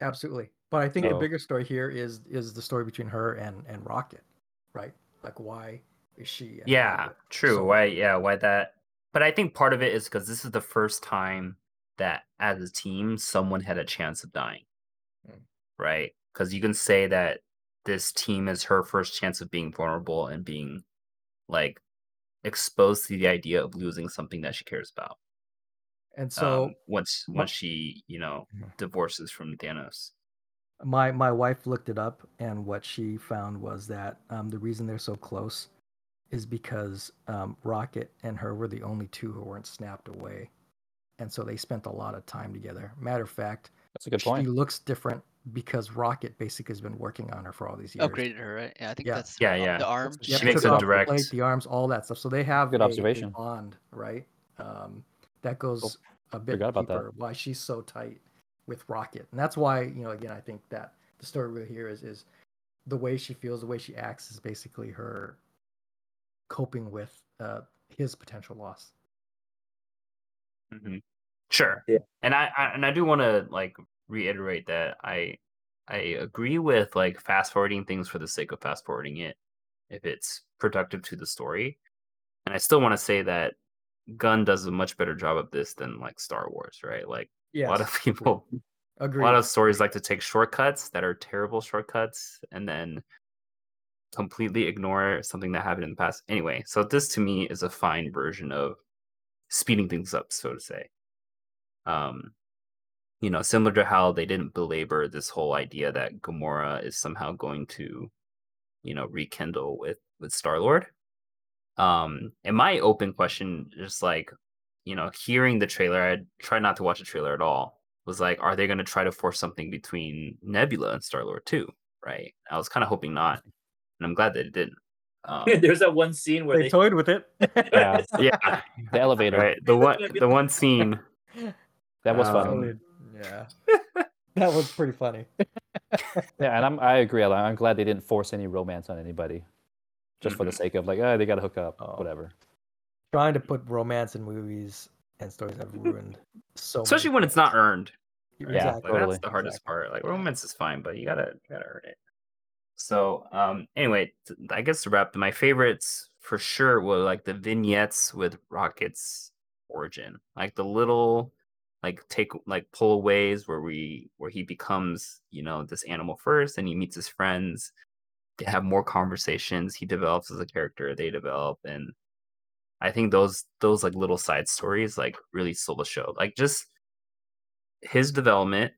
Absolutely. But I think the bigger story here is is the story between her and and Rocket, right? Like why is she? and Yeah, true. so- Why? Yeah, why that? But I think part of it is because this is the first time that, as a team, someone had a chance of dying, Mm. right? Because you can say that this team is her first chance of being vulnerable and being like exposed to the idea of losing something that she cares about. And so um, once once she you know Mhm. divorces from Thanos. my my wife looked it up, and what she found was that um, the reason they're so close is because um, Rocket and her were the only two who weren't snapped away, and so they spent a lot of time together. Matter of fact, That's a good she point. looks different because Rocket basically has been working on her for all these years. Upgraded her, right? Yeah, I think Yeah. that's Yeah, yeah. the arms. Yep, She makes took a the direct- plate, the arms, all that stuff. So they have Good a- a observation. bond, right? Um, that goes a bit Forgot about that. deeper. Why she's so tight with Rocket, and that's why you know again I think that the story really here is is the way she feels, the way she acts is basically her coping with uh, his potential loss. hmm Sure. Yeah. And I, I and I do want to like reiterate that I I agree with like fast forwarding things for the sake of fast forwarding it if it's productive to the story. And I still want to say that Gunn does a much better job of this than like Star Wars, right? Like Yes, a lot of people agree. a lot of stories like to take shortcuts that are terrible shortcuts and then completely ignore something that happened in the past. Anyway, so this to me is a fine version of speeding things up, so to say. Um, you know, similar to how they didn't belabor this whole idea that Gamora is somehow going to, you know, rekindle with with Star Lord. Um, and my open question, just like, you know, hearing the trailer, I tried not to watch the trailer at all. Was like, are they going to try to force something between Nebula and Star Lord too? Right. I was kind of hoping not, and I'm glad that it didn't. Um, There's that one scene where they they, toyed with it. Yeah. yeah, The elevator. right. The one, the one scene. That was Um, funny. Yeah, that was pretty funny. Yeah, and I'm I agree. I'm- I'm glad they didn't force any romance on anybody, just for the sake of like, oh, they got to hook up, Oh. whatever. Trying to put romance in movies and stories have ruined so. many especially when it's not things. earned. Yeah, Exactly. totally. That's the hardest Exactly. part. Like romance is fine, but you gotta you gotta earn it. So um anyway, I guess to wrap my favorites for sure were like the vignettes with Rocket's origin. Like the little like take like pull aways where we where he becomes, you know, this animal first and he meets his friends. They have more conversations. He develops as a character, they develop and I think those those like little side stories like really sold the show. Like just his development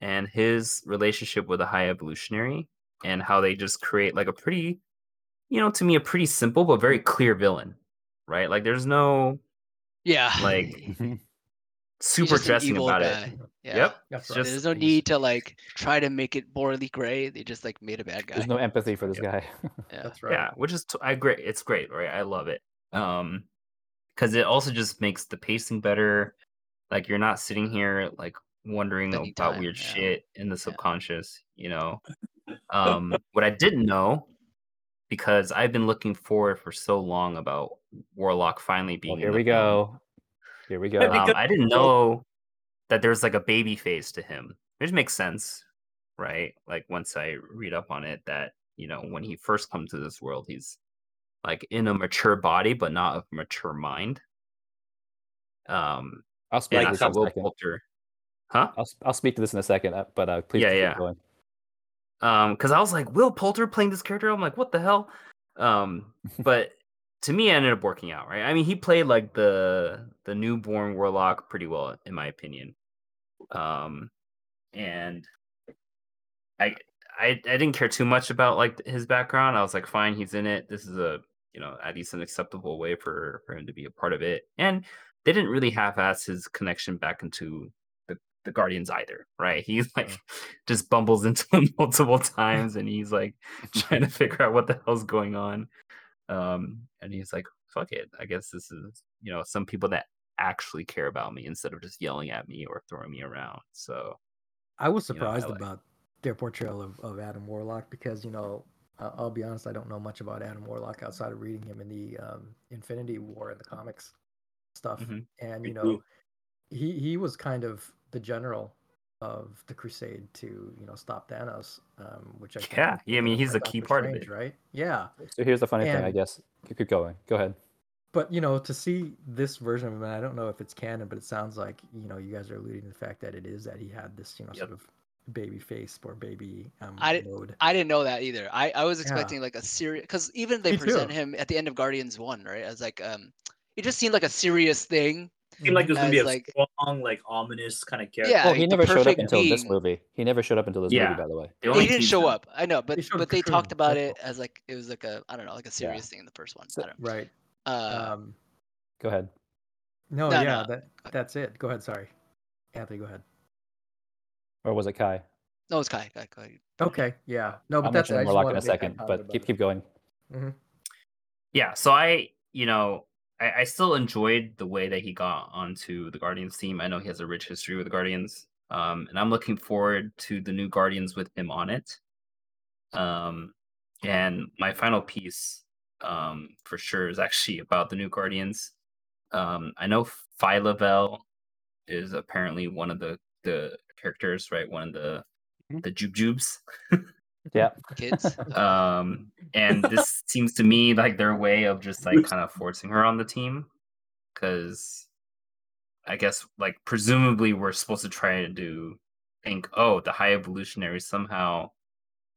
and his relationship with a high evolutionary and how they just create like a pretty you know to me a pretty simple but very clear villain right like there's no Yeah. like super just dressing evil about guy. it Yeah. yep That's right. just There's no need to like try to make it morally gray. They just like made a bad guy. There's no empathy for this guy. yeah. That's right. yeah which is t- i great it's great right i love it um because it also just makes the pacing better like you're not sitting here like wondering Spending about time, weird yeah. shit in the subconscious you know um what i didn't know because i've been looking forward for so long about warlock finally being Well, here we film. go. Here we go. Um, i didn't know that there's like a baby face to him which makes sense right like once i read up on it that you know when he first comes to this world he's like in a mature body but not a mature mind um I'll speak to this in a second. Poulter, huh? I'll, s- I'll speak to this in a second, uh, but uh, please Yeah, keep yeah. going. Um, because I was like, Will Poulter playing this character? I'm like, what the hell? Um, but to me, it ended up working out, right? I mean, he played like the the newborn warlock pretty well, in my opinion. Um, and I I I didn't care too much about like his background. I was like, fine, he's in it. This is a you know at least an acceptable way for for him to be a part of it. And they didn't really half-ass his connection back into the, Guardians either, right? He's like just bumbles into them multiple times, and he's like trying to figure out what the hell's going on. Um, and he's like, "Fuck it, I guess this is you know some people that actually care about me instead of just yelling at me or throwing me around. So I was You know, I surprised like- about their portrayal of, of Adam Warlock because you know uh, I'll be honest I don't know much about Adam Warlock outside of reading him in the um, Infinity War in the comics stuff Mhm. and you know he he was kind of the general of the Crusade to you know stop Thanos um, which I Yeah, yeah, I mean, he's by a key Doctor part of it. right yeah So here's the funny thing, I And- guess. Keep keep going. Go ahead. but you know to see this version of him I don't know if it's canon but it sounds like you know you guys are alluding to the fact that it is that he had this you know Yep. sort of baby face or baby um, I didn't- mode I didn't know that either. I, I was Yeah. expecting like a serious because even they Me present too. him at the end of Guardians One, right? As like um, it just seemed like a serious thing. Seemed like it was gonna be a like- strong, like ominous kind of character. Yeah, well, he never showed up perfect until this movie. He never showed up until this Yeah. movie, by the way. they He didn't show him. up. I know, but but they talked about it as like it was like a I don't know like a serious thing in the first one. So- I don't know. right Uh, um Go ahead. no, No, yeah no. that that's it go ahead sorry Anthony go ahead Or was it Kai? no, it's Kai. Kai, Kai. okay yeah no but I'll that's mention I just Warlock wanted in a to make that second, but keep it. keep going. Mhm. Yeah, so I, you know, I, I still enjoyed the way that he got onto the Guardians team. I know he has a rich history with the Guardians, um, and I'm looking forward to the new Guardians with him on it. Um, and my final piece, um, for sure, is actually about the new Guardians. Um, I know Phyla-Vell is apparently one of the the characters, right? One of the Mhm. the Jubjubes. Yeah. Kids. Um, and this seems to me like their way of just like kind of forcing her on the team, because I guess like presumably we're supposed to try to do think oh the high evolutionary somehow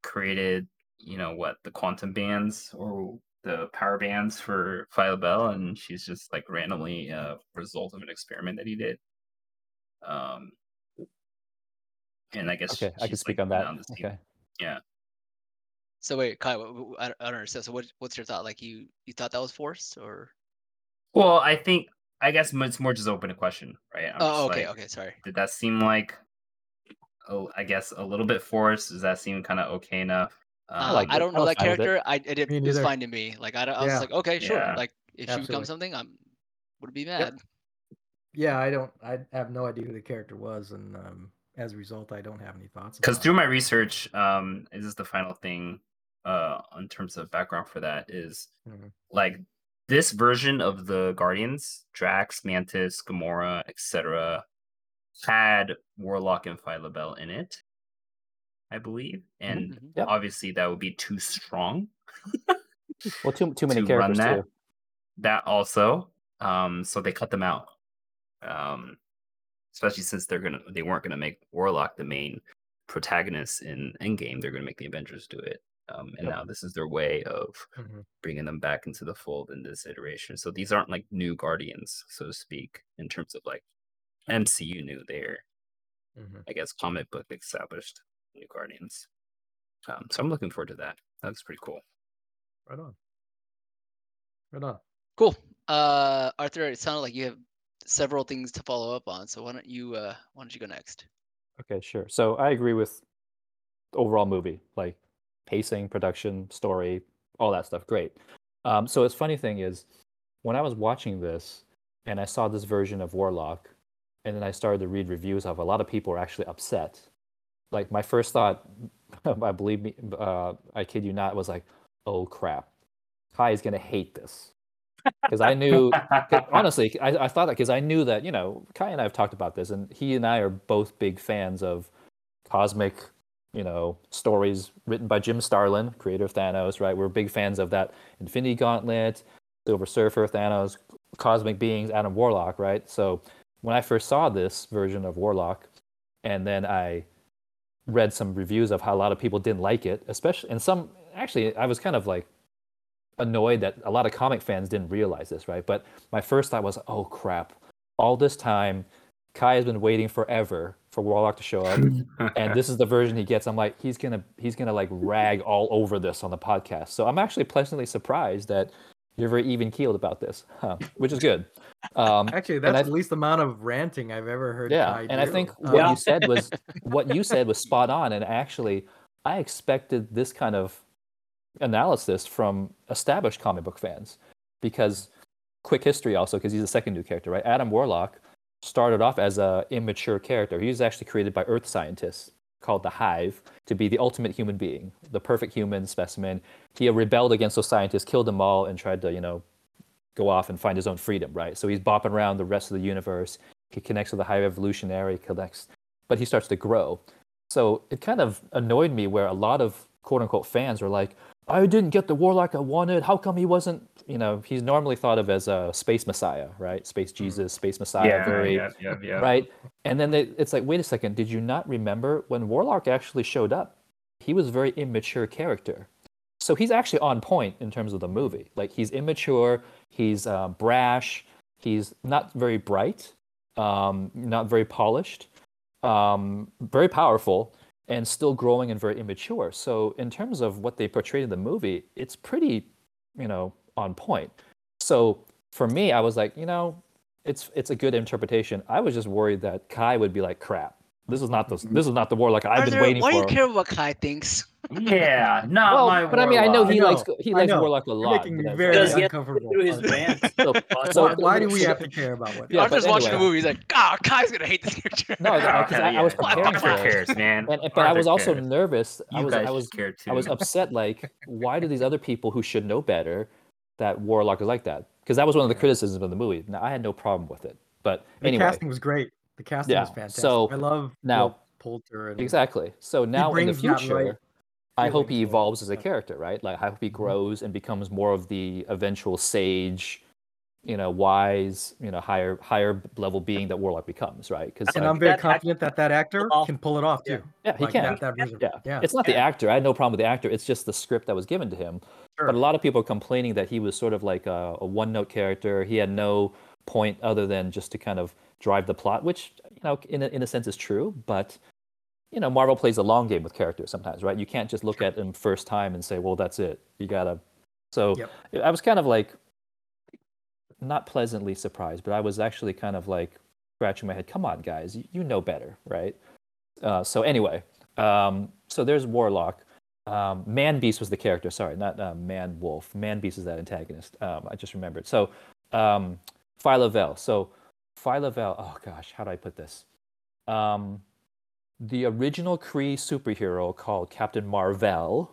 created you know what the quantum bands or the power bands for Phyla-Vell and she's just like randomly a result of an experiment that he did. Um, and I guess Okay, I can speak like, on that. on this team. Okay. So wait, Kai, what, what- I, don't- I don't understand. So what what's your thought? Like you you thought that was forced or? Well, I think I guess it's more just open to question, right? I'm Oh, okay, like, okay, sorry. Did that seem like, oh, I guess a little bit forced? Does that seem kind of okay enough? Uh, like I don't know was that fine it. character. I it, did- Me it was fine to me. Like I, I was Yeah. like, okay, sure. Yeah. Like if she Absolutely. becomes something, I'm would be mad. yeah I don't I have no idea who the character was and um as a result I don't have any thoughts Because through it. my research, um, this the final thing, uh, in terms of background for that is Mhm. like this version of the Guardians, Drax, Mantis, Gamora, etc., had Warlock and Phyla-Vell in it, I believe, and Mhm. Yep. obviously that would be too strong. Well, too too many to run characters that. too. that also um so they cut them out um especially since they're gonna they weren't gonna make warlock the main protagonist in endgame they're gonna make the avengers do it um and Yep. now this is their way of Mhm. bringing them back into the fold in this iteration so these aren't like new guardians so to speak in terms of like mcu new they're Mhm. i guess comic book established new guardians um so i'm looking forward to that that's pretty cool right on right on Cool. Uh, Arthur, it sounded like you have several things to follow up on. So why don't you uh why don't you go next? Okay, sure. So I agree with overall movie, like pacing, production, story, all that stuff. Great. Um, so its funny thing is, when I was watching this and I saw this version of Warlock, and then I started to read reviews of a lot of people are actually upset. Like my first thought, I believe me, uh, I kid you not, was like, "Oh crap, Kai is gonna hate this," because I knew. honestly, I, I thought that because I knew that you know Kai and I have talked about this, and he and I are both big fans of cosmic, you know, stories written by Jim Starlin, creator of Thanos. Right, we're big fans of that Infinity Gauntlet, Silver Surfer, Thanos, cosmic beings, Adam Warlock. Right, so when I first saw this version of Warlock, and then I read some reviews of how a lot of people didn't like it, especially and some actually I was kind of like annoyed that a lot of comic fans didn't realize this, right? But my first thought was, oh crap, all this time, Kai has been waiting forever for Warlock to show up, and this is the version he gets. I'm like, he's gonna he's gonna like rag all over this on the podcast. So I'm actually pleasantly surprised that you're very even keeled about this, huh? which is good. Um, Actually, that's I- the least amount of ranting I've ever heard. yeah, Kai and I think Um, what you said was what you said was spot on. And actually, I expected this kind of analysis from established comic book fans because quick history also because he's the second new character, right? Adam Warlock started off as a immature character. He was actually created by Earth scientists called the Hive to be the ultimate human being, the perfect human specimen. He rebelled against those scientists, killed them all, and tried to, you know, go off and find his own freedom, right? So he's bopping around the rest of the universe. He connects with the High Evolutionary, connects, but he starts to grow. So it kind of annoyed me where a lot of quote unquote fans were like, I didn't get the warlock I wanted. How come he wasn't? You know, he's normally thought of as a space messiah, right? Space Jesus, space messiah, Yeah, very yeah, yeah, yeah. right. And then they, it's like, wait a second, did you not remember when Warlock actually showed up? He was a very immature character, so he's actually on point in terms of the movie. Like he's immature, he's uh, brash, he's not very bright, um, not very polished, um, very powerful, and still growing and very immature. So in terms of what they portrayed in the movie, it's pretty, you know, on point. So for me, I was like, you know, it's it's a good interpretation. I was just worried that Kai would be like, crap. This is not the this is not the warlock I've been Arthur, waiting why do you care what Kai thinks? Yeah, not Well, my. but I mean, I know he I likes he likes know. Warlock a You're lot. making me very Because he had uncomfortable. through his band. So, Why, so why do we have to care about what? Yeah, Arthur's but watching the movie. He's like, ah, Kai's gonna hate this character. No, Oh, because I, hell I was yeah. preparing Arthur for it. cares, man. And, and- but I was also cares. nervous. I You was guys I was care too. I was upset. Like, why do these other people who should know better that Warlock is like that? Because that was one of the criticisms of the movie. Now I had no problem with it, but anyway, The casting was great. The casting Yeah, was fantastic. so I love now- Will Poulter and exactly. So now in the brings that right future, I hope he feeling to it. evolves as a Yeah. character, right? Like, I hope he Mhm. grows and becomes more of the eventual sage, you know, wise, you know, higher higher level being that Warlock becomes, right? Because And Uh, I'm very that confident that that actor off- can pull it off too. yeah, he Like, can. That, that version. Yeah. yeah. It's not the actor. I had no problem with the actor. It's just the script that was given to him. Sure. But a lot of people are complaining that he was sort of like a, a one note character. He had no point other than just to kind of drive the plot, which, you know, in a, in a sense is true. But, you know, Marvel plays a long game with characters sometimes, right? You can't just look at them first time and say, well, that's it. You got to. So Yep. I was kind of like, not pleasantly surprised, but I was actually kind of like scratching my head. Come on, guys, you, you know better, right? Uh, so anyway, um, so there's Warlock. Um, Man Beast was the character. Sorry, not uh, Man Wolf. Man Beast is that antagonist. Um, I just remembered. So um, Phyla-Vell. So Phyla-Vell. Oh gosh, how do I put this? Um, the original Kree superhero called Captain Marvel,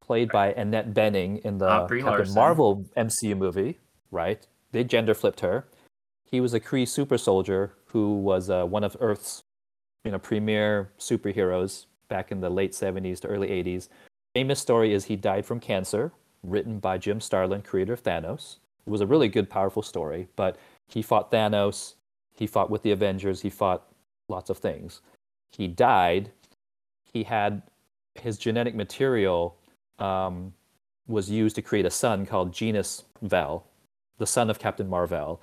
played by Annette Bening in the Brie Captain Larson. Marvel MCU movie, right? They gender flipped her. He was a Kree super soldier who was uh, one of Earth's, you know, premier superheroes back in the late 70s to early 80s. Famous story is he died from cancer, written by Jim Starlin, creator of Thanos. It was a really good, powerful story, but he fought Thanos, he fought with the Avengers, he fought lots of things. He died. He had his genetic material um, was used to create a son called Genus Vel, the son of Captain Marvel.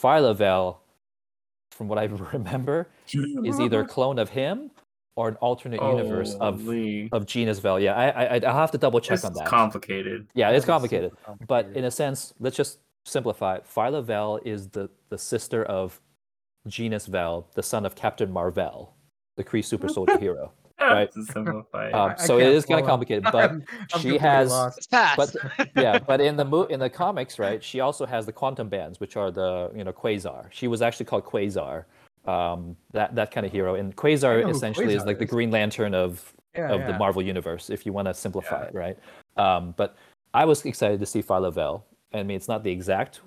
Phyla-Vell, from what I remember, is either a clone of him or an alternate universe of Holy. of Genis-Vell. Yeah, I, I I'll have to double check This on is that. complicated. yeah, it's That is complicated. But in a sense, let's just simplify. it. Phyla-Vell is the the sister of Genis-Vell, the son of Captain Marvel, the Kree super soldier hero. Right. Simplify. Um, I- I so it is kind of follow. complicated, but I'm- I'm she has- lost. But yeah, but in the mo- in the comics, right? She also has the quantum bands, which are the you know quasar. She was actually called Quasar, um, that that kind of hero. And I know Quasar who essentially is like the. Green Lantern of Yeah, of the. Marvel universe, if you want to simplify Yeah. it, right? Um, but I was excited to see Phyla-Vell. I mean, it's not the exact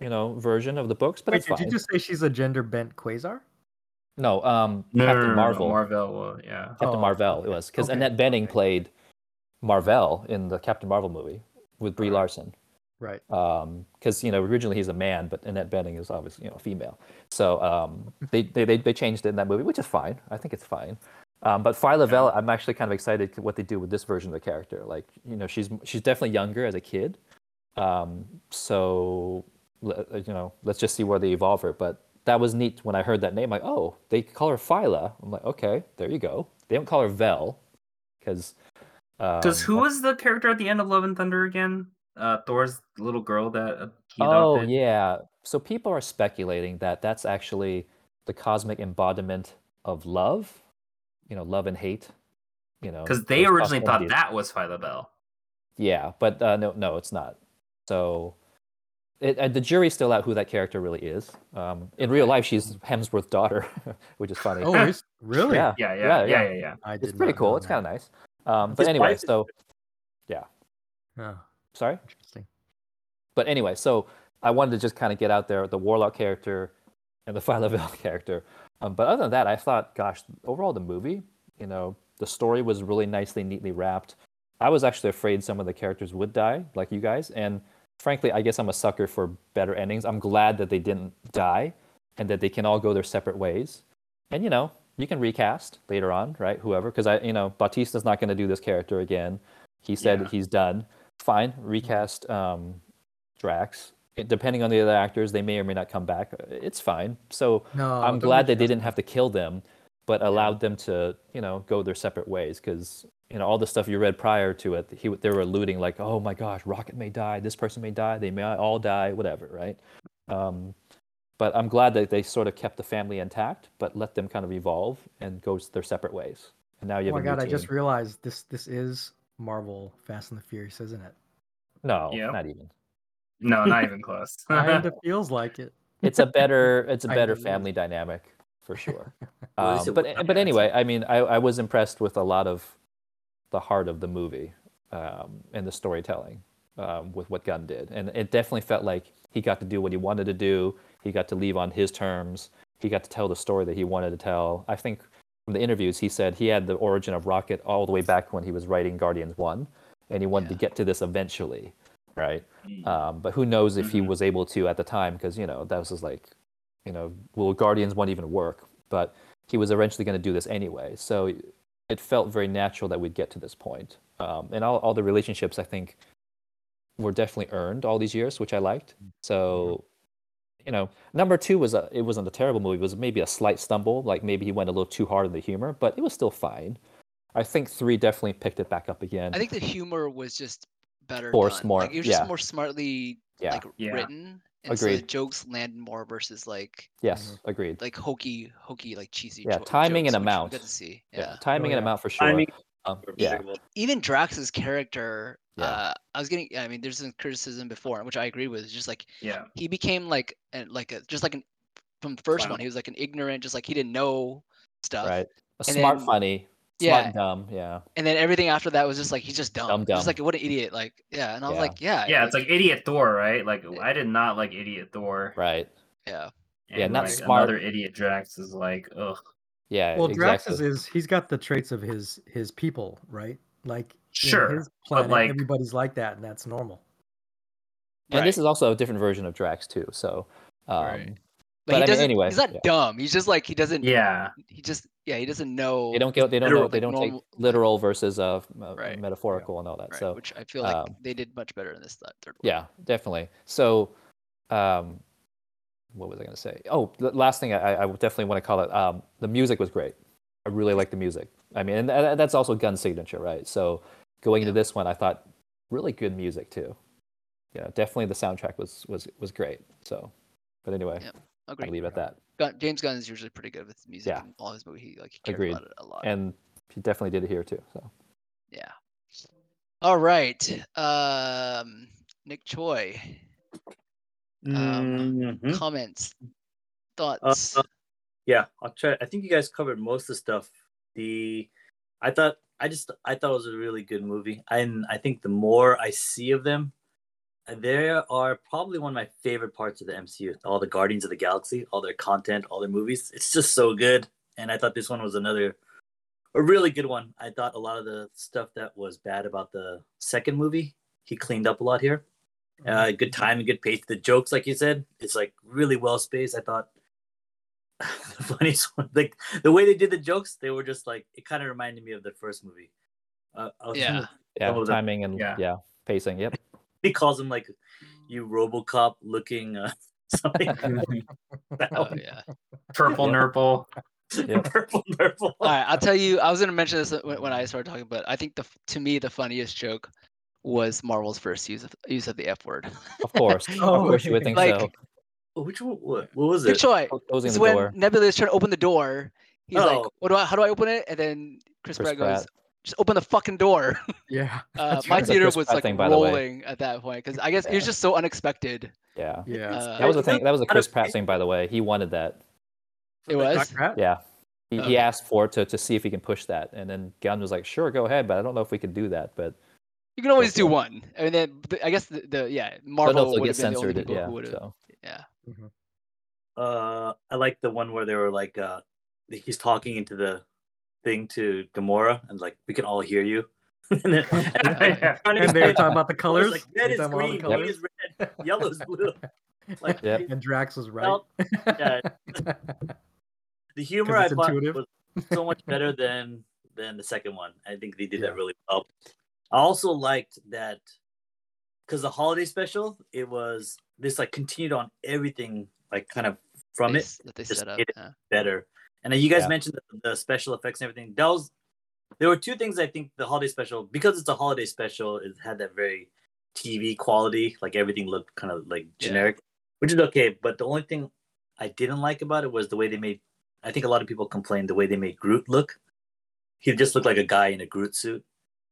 you know version of the books, but Wait, it's did fine. you just say she's a gender bent quasar? No, um, no, no, Captain no, no, no, Marvel. Marvel. Well, yeah. Captain Oh, Marvel okay. it was because Okay, Annette Bening okay. played Marvel in the Captain Marvel movie with Brie Alright. Larson. Right. because you know originally he's a man, but Annette Bening is obviously you know female. So um, they, they they they changed it in that movie, which is fine. I think it's fine. Um, but Phyla-Vell, I'm actually kind of excited what they do with this version of the character. Like you know she's she's definitely younger as a kid. Um, so uh, you know let's just see where they evolve her. But that was neat when I heard that name. Like oh they call her Phyla. I'm like okay there you go. They don't call her Vel because Because um, who was the character at the end of Love and Thunder again? Uh, Thor's little girl that uh, he Oh adopted. yeah. So people are speculating that that's actually the cosmic embodiment of love. You know, love and hate. You know, Because they those originally thought possibilities. that was Phyla-Vell. Yeah, but uh, no, no, it's not. So it, uh, the jury's still out who that character really is. Um, in real life, she's Hemsworth's daughter, which is funny. Oh, is- really? yeah, Yeah, yeah, yeah, yeah. yeah, yeah, yeah. I it's did pretty not cool. know It's kind of nice. Um, but His anyway, wife is- so Oh, sorry. interesting. But anyway, so I wanted to just kind of get out there the Warlock character and the Phyla-Vell character. Um, but other than that, I thought, gosh, overall the movie, you know, the story was really nicely, neatly wrapped. I was actually afraid some of the characters would die, like you guys. And frankly, I guess I'm a sucker for better endings. I'm glad that they didn't die and that they can all go their separate ways. And you know, you can recast later on, right? Whoever, because I, you know, Bautista's not going to do this character again. He said Yeah. he's done. Fine, recast um, Drax. It- depending on the other actors, they may or may not come back. It's fine. So No, I'm glad that they didn't have to kill them, but allowed them to, you know, go their separate ways. Because you know all the stuff you read prior to it, he they were alluding like, oh my gosh, Rocket may die, this person may die, they may all die, whatever, right? Um, but I'm glad that they sort of kept the family intact, but let them kind of evolve and go their separate ways. And now you Oh have my a new god! I just realized this. This is Marvel Fast and the Furious, isn't it? no, Yep. not even. No, not even close. Kind of feels like it. It's a better it's a I better believe. family dynamic for sure. Well, Um, but what- but anyway, I mean, I, I was impressed with a lot of the heart of the movie um, and the storytelling um, with what Gunn did, and it definitely felt like he got to do what he wanted to do. He got to leave on his terms. He got to tell the story that he wanted to tell. I think from the interviews, he said he had the origin of Rocket all the way back when he was writing Guardians One, and he wanted to get to this eventually, right? Mm. Um, but who knows if he Mhm. was able to at the time, because you know that was just like, you know, will Guardians One even work? But he was eventually going to do this anyway, so it felt very natural that we'd get to this point. Um, and all all the relationships I think were definitely earned all these years, which I liked. So, you know, number two was a it wasn't a terrible movie. It was maybe a slight stumble, like maybe he went a little too hard on the humor, but it was still fine. I think three definitely picked it back up again. I think the humor was just better Forced done. more, Like, it was just yeah. more smartly yeah. like Yeah. written, and so the Agreed. jokes landed more versus like yes, mm-hmm. agreed. like hokey, hokey, like cheesy. Yeah, jo- timing and jokes, which we amount. Good to see. Yeah, Yeah. timing Oh, and amount for sure. Timing Um, yeah, Even Drax's character, Yeah. uh, I was getting. I mean, there's some criticism before, which I agree with. It's just like yeah. he became like an like a just like an from the first Clown. one. He was like an ignorant, just like he didn't know stuff. right. A and smart, then- funny, smart, Yeah. and dumb. Yeah, And then everything after that was just like he's just dumb. Dumb, dumb. Just dumb. like what an idiot. Like yeah. And I was Yeah. like yeah. Yeah, it's like Idiot Thor, right? Like I did not like Idiot Thor. right. yeah. Yeah, and, not like, smart. Another Idiot Drax is like, ugh. Yeah, Well, Drax exactly. is, is he's got the traits of his his people, right? Like Sure, his planet, like- everybody's like that, and that's normal. and this is also a different version of Drax too. So, um, Right. But But, I he mean, doesn't. anyway, he's not yeah. dumb. He's just like he doesn't. Yeah, He just yeah. He doesn't know. they don't get they don't literal, know they don't normal- take literal versus uh, uh, Right. metaphorical and all that. Right, So which I feel like um, they did much better in this third one. yeah, definitely. So, um, what was I going to say? Oh, the last thing I, I definitely want to call it. Um, the music was great. I really like the music. I mean, and tha- that's also Gunn's signature, right? So going into this one, I thought really good music too. Yeah, definitely the soundtrack was was was great. So, but anyway, Yeah, I'll leave it at that. Gunn, James Gunn is usually pretty good with music. Yeah. in all his movies. He like he cares Agreed. about it a lot. And he definitely did it here too. So yeah. All right. Um, Nick Choi. Um, Mhm. Comments, thoughts. Uh, yeah, I'll try. I think you guys covered most of the stuff. The I thought I just I thought it was a really good movie, and I think the more I see of them, they are probably one of my favorite parts of the MCU. All the Guardians of the Galaxy, all their content, all their movies. It's just so good, and I thought this one was another a really good one. I thought a lot of the stuff that was bad about the second movie, he cleaned up a lot here. Uh, good time and good pace. The jokes, like you said, it's like really well spaced. I thought the funniest one, like the way they did the jokes, they were just like it kind of reminded me of the first movie. Uh, I was trying Yeah. yeah, the- timing and yeah. yeah. pacing. Yep. he calls him like you RoboCop looking uh, something. oh yeah. purple Yeah. nurple. Yep. purple, purple. All right, I'll tell you. I was gonna mention this when, when I started talking, but I think the to me the funniest joke was Marvel's first use of use of the F word. Of course. Oh, of course you would think like- so. Oh, which one? What, what was Nick it? Choi. Closing It's the when door. Nebula is trying to open the door. He's like, Oh. "What do I? How do I open it?" And then Chris, Chris Pratt goes, Pratt. just open the fucking door. Yeah. Uh, my right. Theater was Pratt like thing, by the way. rolling at that point because I guess it was just so unexpected. Yeah. Yeah. Uh, That was the It thing. That was a Chris kind Pratt thing, by the way. He wanted that. It was? Yeah. He, he asked for it to, to see if he can push that. And then Gunn was like, sure, go ahead. But I don't know if we can do that. But You can always do one. I mean, then I guess the, the yeah I Marvel if would get have been the only censored. It, people yeah. who would have. So. Yeah. Uh, I like the one where they were like, uh, he's talking into the thing to Gamora, and like, we can all hear you. and then, Yeah. trying to And they were talking about the colors. Like, red is talking about all the green, colors. green is red, yellow is blue. Like, Yep. And Drax was right. felt- yeah, the humor I thought intuitive. was so much better than than the second one. I think they did Yeah. that really well. I also liked that because the holiday special, it was this like continued on everything like kind of from They it that they just set up. it Yeah. better. And then you guys Yeah. mentioned the, the special effects and everything. That was there were two things I think the holiday special because it's a holiday special, it had that very TV quality. Like everything looked kind of like Yeah. generic, which is okay. But the only thing I didn't like about it was the way they made. I think a lot of people complained the way they made Groot look. He just looked like a guy in a Groot suit.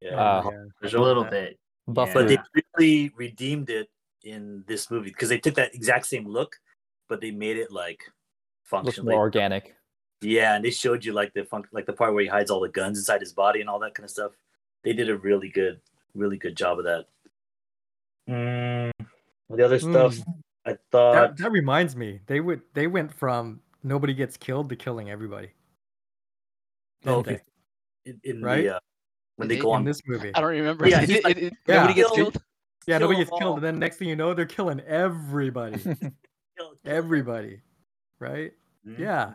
Yeah, Ah. in the Yeah. holiday a little bit. Buff But they really redeemed it in this movie because they took that exact same look, but they made it like looks functionally more organic. yeah, and they showed you like the fun, like the part where he hides all the guns inside his body and all that kind of stuff. They did a really good, really good job of that. Mm, the other stuff, I thought. That, that reminds me. They would they went from nobody gets killed to killing everybody. Oh, Didn't in, in Right? the uh, when they they? go in on this movie. I don't remember. Yeah, it- like- it- it- Yeah. Nobody gets killed. Yeah, kill nobody them gets killed, and then next thing you know, they're killing everybody. kill- kill everybody. Right? Mhm. Yeah.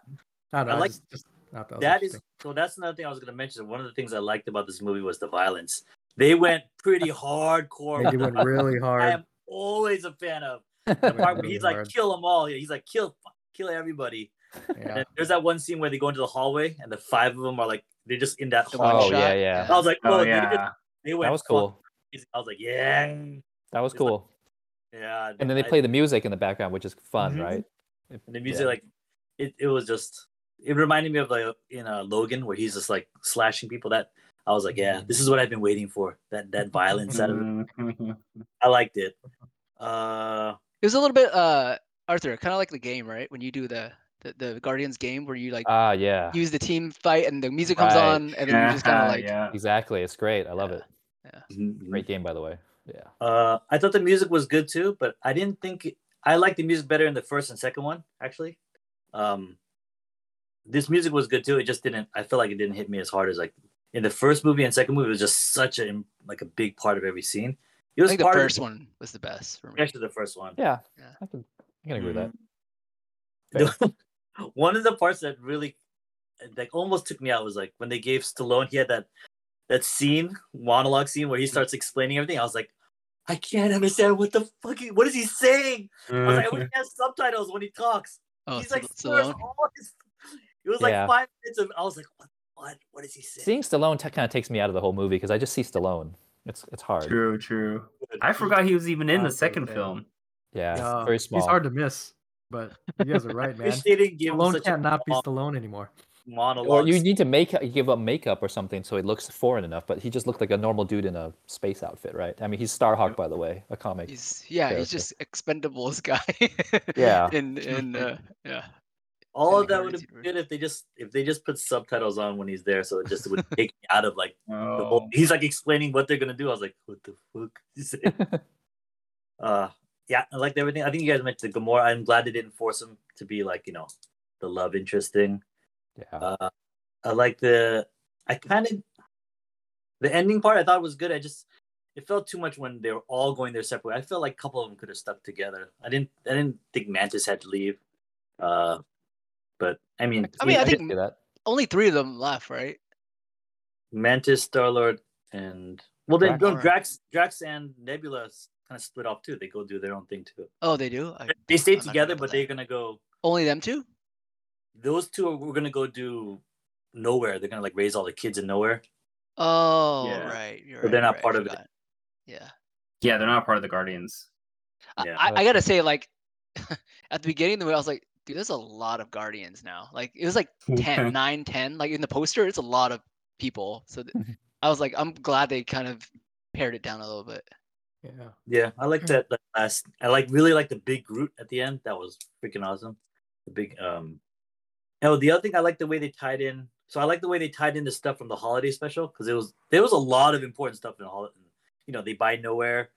I don't know. I I like- just, just thought that That is so. That's another thing I was going to mention. One of the things I liked about this movie was the violence. They went pretty hardcore. They went really hard. I am always a fan of the part where really he's like, hard. "Kill them all." Yeah, He's like, "Kill, kill everybody." Yeah. And there's that one scene where they go into the hallway and the five of them are like they're just in that The hall. one Oh, shot, yeah, yeah. I was like, oh, Oh they, just- yeah. they went That was cool. crazy. I was like, yeah, That was It's like- cool. yeah. And then they I- play the music in the background, which is fun, Mhm. right? and the music yeah. like it, it was just it reminded me of like in uh, Logan where he's just like slashing people. That I was like, yeah, this is what I've been waiting for. That that violence out of it. Mhm. I liked it. Uh, It was a little bit uh Arthur, kind of like the game, right? When you do the the, the Guardians game where you like Ah, yeah. use the team fight and the music comes Right. on and then you just kind of like yeah. Exactly. It's great. I love Yeah. it. mhm. Great game, by the way. Yeah. Uh, I thought the music was good too, but I didn't think I liked the music better in the first and second one. Actually, um, this music was good too. It just didn't. I feel like it didn't hit me as hard as like in the first movie and second movie. It was just such a like a big part of every scene. It I was think the first of one was the best for me. especially the first one. Yeah. Yeah. I can, I can agree with that. one of the parts that really like almost took me out was like when they gave Stallone. He had that that scene monologue scene where he mm-hmm. starts explaining everything. I was like. I can't understand what the fuck. He, what is he saying? I was like, I wish mm-hmm. he has subtitles when he talks. Oh, He's like slurs Stallone. all his. It was like Yeah. five minutes of. I was like, what? What? What is he saying? Seeing Stallone t- kind of takes me out of the whole movie because I just see Stallone. It's it's hard. True, true. I forgot he was even in the second okay. film. Yeah. Yeah, very small. He's hard to miss, but you guys are right, man. wish they didn't give Stallone such can't a not be long Stallone anymore. monologue. or you need to make give up makeup or something so it looks foreign enough. But he just looked like a normal dude in a space outfit, right? I mean, he's Starhawk, by the way, a comic. He's yeah, he's just expendables guy. Yeah. In in uh, yeah. all in of that would have been good if they just if they just put subtitles on when he's there, so it just would take me out of like the Oh. whole. He's like explaining what they're gonna do. I was like, what the fuck? is it? uh, yeah, I liked everything. I think you guys mentioned the Gamora. I'm glad they didn't force him to be like you know the love interest thing. yeah. Uh, I like the. I kind of the ending part. I thought was good. I just it felt too much when they were all going their separate. way. I felt like a couple of them could have stuck together. I didn't. I didn't think Mantis had to leave. Uh, but I mean, I mean, I can think see that. only three of them left, right? Mantis, Star Lord, and well, then Drax. Drax, Drax, and Nebula kind of split off too. They go do their own thing too. Oh, they do. I, They stay I'm together, but that. they're gonna go. only them two. Those two are we're gonna go do nowhere. They're gonna like raise all the kids in nowhere. Oh, Yeah. right. You're But right, they're not right, part of it. Yeah. Yeah, they're not part of the Guardians. I- Yeah. I, I gotta say, like, at the beginning of the movie, I was like, dude, there's a lot of Guardians now. Like, it was like 10, 9, 10. Like, in the poster, it's a lot of people. So th- I was like, I'm glad they kind of pared it down a little bit. Yeah. Yeah, I like that, that last. I like really like the big Groot at the end. That was freaking awesome. The big um. Oh, the other thing I like the way they tied in. So I like the way they tied in the stuff from the holiday special because it was there was a lot of important stuff in the holiday. You know, they buy nowhere.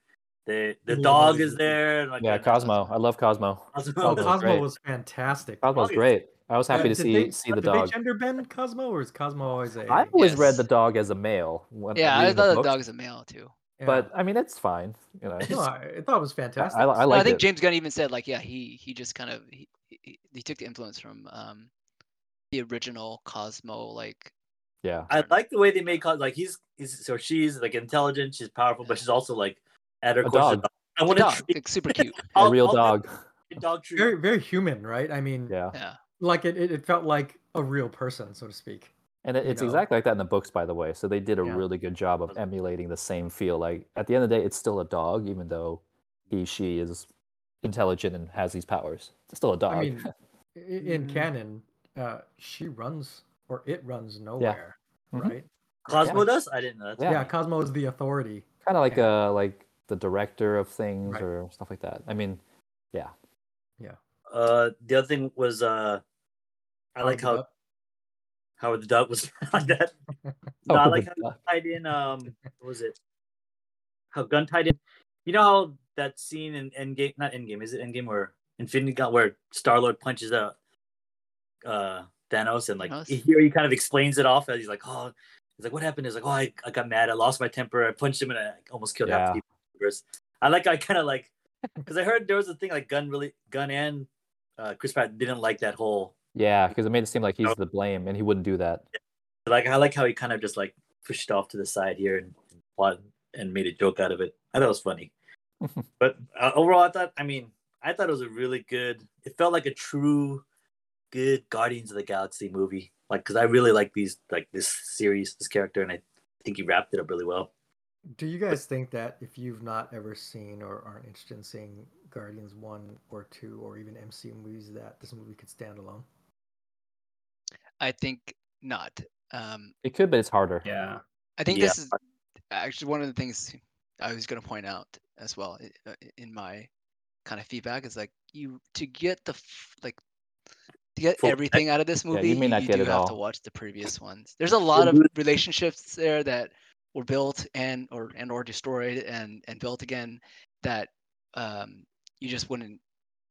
The the Yeah, dog is there. Like, Yeah, Cosmo. I love Cosmo. Cosmo. Oh, Cosmo's Cosmo great. was fantastic. Cosmo's Dog is- great. I was happy Uh, to see they- see the did they dog. gender bend Cosmo, or is Cosmo always a? I always read the dog as a male. Yeah, I reading the thought the dog is a male too. Yeah. But I mean, it's fine. You know, no, I, I thought it was fantastic. I, I No, I think it. James Gunn even said like, yeah, he he just kind of he, he, he took the influence from um the original Cosmo like yeah, I like the way they made Cos like he's he's so she's like intelligent, she's powerful, but she's also like at her A core. a dog. dog. I a want to dog, treat like, super cute. a I'll- real I'll have dog. a dog treat. very very human, right? I mean, Yeah, Yeah. like it, it, it felt like a real person, so to speak. And it, you it's know. exactly like that in the books, by the way. So they did a Yeah. really good job of emulating the same feel. Like at the end of the day, it's still a dog, even though he she is intelligent and has these powers. It's still a dog. I mean, i- in Mm. canon, uh, she runs or it runs Knowhere, Mhm. right? Cosmo Yeah. does? I didn't know that. Yeah. Yeah. Cosmo is the authority. kind of like yeah. uh like the director of things Right. or stuff like that. I mean, yeah, Yeah. Uh, the other thing was uh, I like Howard how Duck. Howard the Duck was like that. No, Oh, I like how tied in. Um, what was it? How Gunn tied in. You know how that scene in Endgame, not Endgame, is it Endgame where Infinity got where Star Lord punches out uh Thanos and like Thanos? here he kind of explains it off as he's like, oh, he's like, what happened? He's like, oh, I, I got mad, I lost my temper, I punched him and I almost killed half Yeah. the people. the universe." I like, I kind of like, because I heard there was a thing like Gunn really, Gunn and uh, Chris Pratt didn't like that whole yeah, because it made it seem like he's No. the blame, and he wouldn't do that. like I like how he kind of just like pushed off to the side here and and, and made a joke out of it. I thought it was funny. but uh, overall, I thought I mean I thought it was a really good. It felt like a true good Guardians of the Galaxy movie. Like because I really like these like this series, this character, and I think he wrapped it up really well. Do you guys think that if you've not ever seen or aren't interested in seeing Guardians 1 or 2 or even MCU movies, that this movie could stand alone? I think not. Um, It could, but it's harder. Yeah. I think Yeah. this is actually one of the things I was going to point out as well uh, in my kind of feedback is like you to get the like to get Full- everything out of this you movie, may not you get do it have to watch the previous ones. There's a lot of relationships there that were built and or and or destroyed and and built again that um you just wouldn't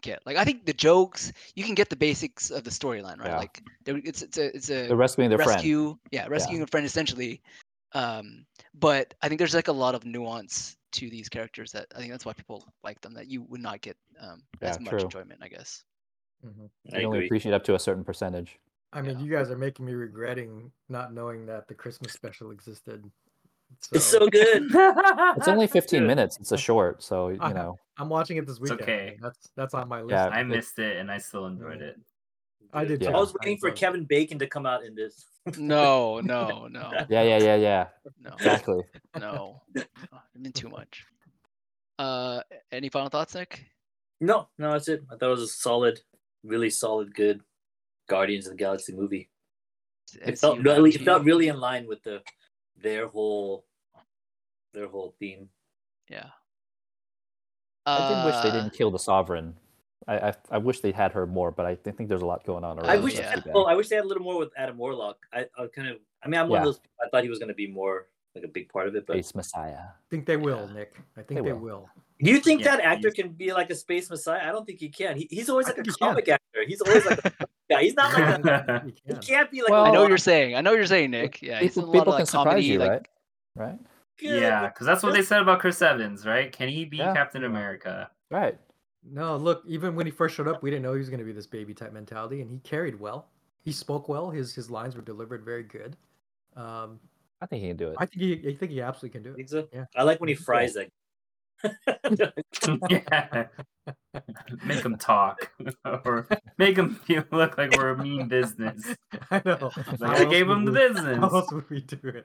get. Like I think the jokes you can get the basics of the storyline right. Yeah. Like it's it's a it's a They're rescuing their friend. rescue yeah rescuing a friend essentially um but i think there's like a lot of nuance to these characters that i think that's why people like them that you would not get um as much true. enjoyment i guess hmm I You only agree. appreciate up to a certain percentage. I mean, Yeah. you guys are making me regretting not knowing that the Christmas special existed. It's so good. It's only 15 Good. minutes. It's a short, so you I- know. I'm watching it this It's okay. That's that's on my list. Yeah, I missed it and I still enjoyed it. I did Yeah. I was waiting for. Kevin Bacon to come out in this. no no no Yeah, yeah, yeah, yeah. no Exactly. no i mean too much uh any final thoughts nick No, no, that's it. I thought it was a solid, really solid, good Guardians of the Galaxy movie. It felt really, it felt really in line with the their whole, their whole theme. yeah I did wish they Uh, didn't kill the sovereign. I, I I wish they had her more, but I thi- think there's a lot going on around. I Oh, wish, yeah. they had, well, I wish they had a little more with Adam Warlock. I, I kind of, I mean, I'm one Yeah. of those. I thought he was going to be more like a big part of it, but Space Messiah. I think they will, Yeah. Nick. I think They they, will. will. do you think Yeah, that actor he's- can be like a space messiah? I don't think he can. He, he's always like a think he can. comic actor. He's always like a guy. He's not like a. He can. can't be like. Well- a i know what you're saying i know what you're saying nick yeah he's a People, lot people of can like surprise comedy you, like right? Right? good, Yeah, because that's what they said about Chris Evans, right? Can he be Yeah. Captain America? Right. No, look, even when he first showed up, we didn't know he was going to be this baby type mentality, and he carried well. He spoke well. His his lines were delivered very good. Um, I think he can do it. I think he, I think he absolutely can do it. Think so? Yeah. I like when he fries that. Yeah. Make them talk, or make them feel look like we're a mean business. I know. Like I gave them the business. How else would we do it?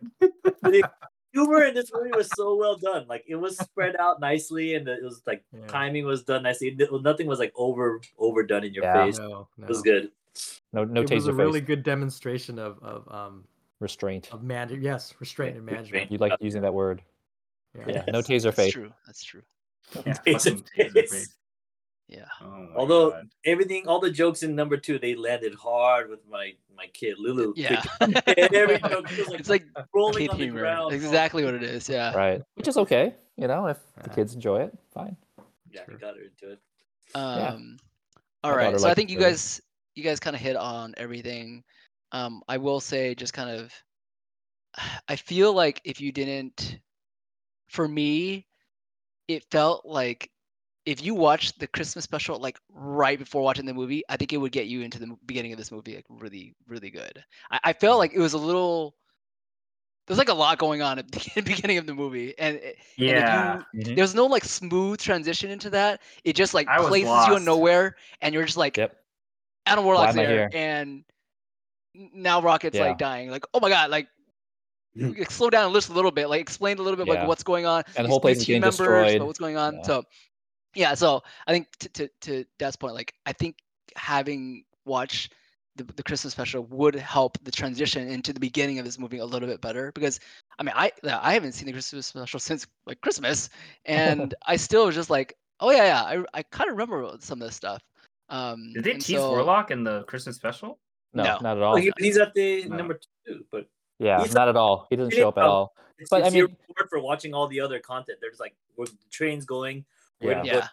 the humor in this movie was so well done. Like it was spread out nicely, and it was like Yeah. timing was done nicely. It- Nothing was like over overdone in your Yeah. face. No, no. It was good. No, no taste. it was a taser really good demonstration of of um restraint. Of man, yes, restraint and management. Restraint. You like using that word? Yeah. Yeah. No Yes, taser That's face. true. That's true. Yeah, Taser fucking face. face. Yeah. Oh Although God. everything, all the jokes in number two, they landed hard with my my kid Lulu. Yeah. Every joke was like it's like rolling kid on the humor. ground. Exactly what it is. Yeah. Right. Which is okay. You know, if the kids enjoy it, fine. Yeah, Sure. got her into it. Um, all My right. daughter So I think you guys you guys kind of hit on everything. Um, I will say just kind of I feel like if you didn't for me it felt like if you watched the Christmas special like right before watching the movie, I think it would get you into the beginning of this movie like really, really good. I, I felt like it was a little there's like a lot going on at the beginning of the movie, and, and if Yeah. you Mhm. there's no like smooth transition into that. It just like I places you in Knowhere, and you're just like, Yep. Adam Warlock's there, here? and now Rocket's Yeah. like dying. Like, oh my god, like. Like, Slow down just a little bit, like explain a little bit Yeah. like what's going on. And the these whole place new is team getting members, destroyed. But what's going on? Yeah. So, yeah. So I think to to to Dad's point, like I think having watched the, the Christmas special would help the transition into the beginning of this movie a little bit better because I mean I I haven't seen the Christmas special since like Christmas and I still was just like oh yeah yeah I I kind of remember some of this stuff. Um, Did they tease so- Warlock in the Christmas special? No, No. not at Oh, all. he, he's at the No. number two, but yeah, he's- not at all. He doesn't show up at all. it's, But, I it's your mean- reward for watching all the other content. There's like where the train's going. Where Yeah. Yeah. put-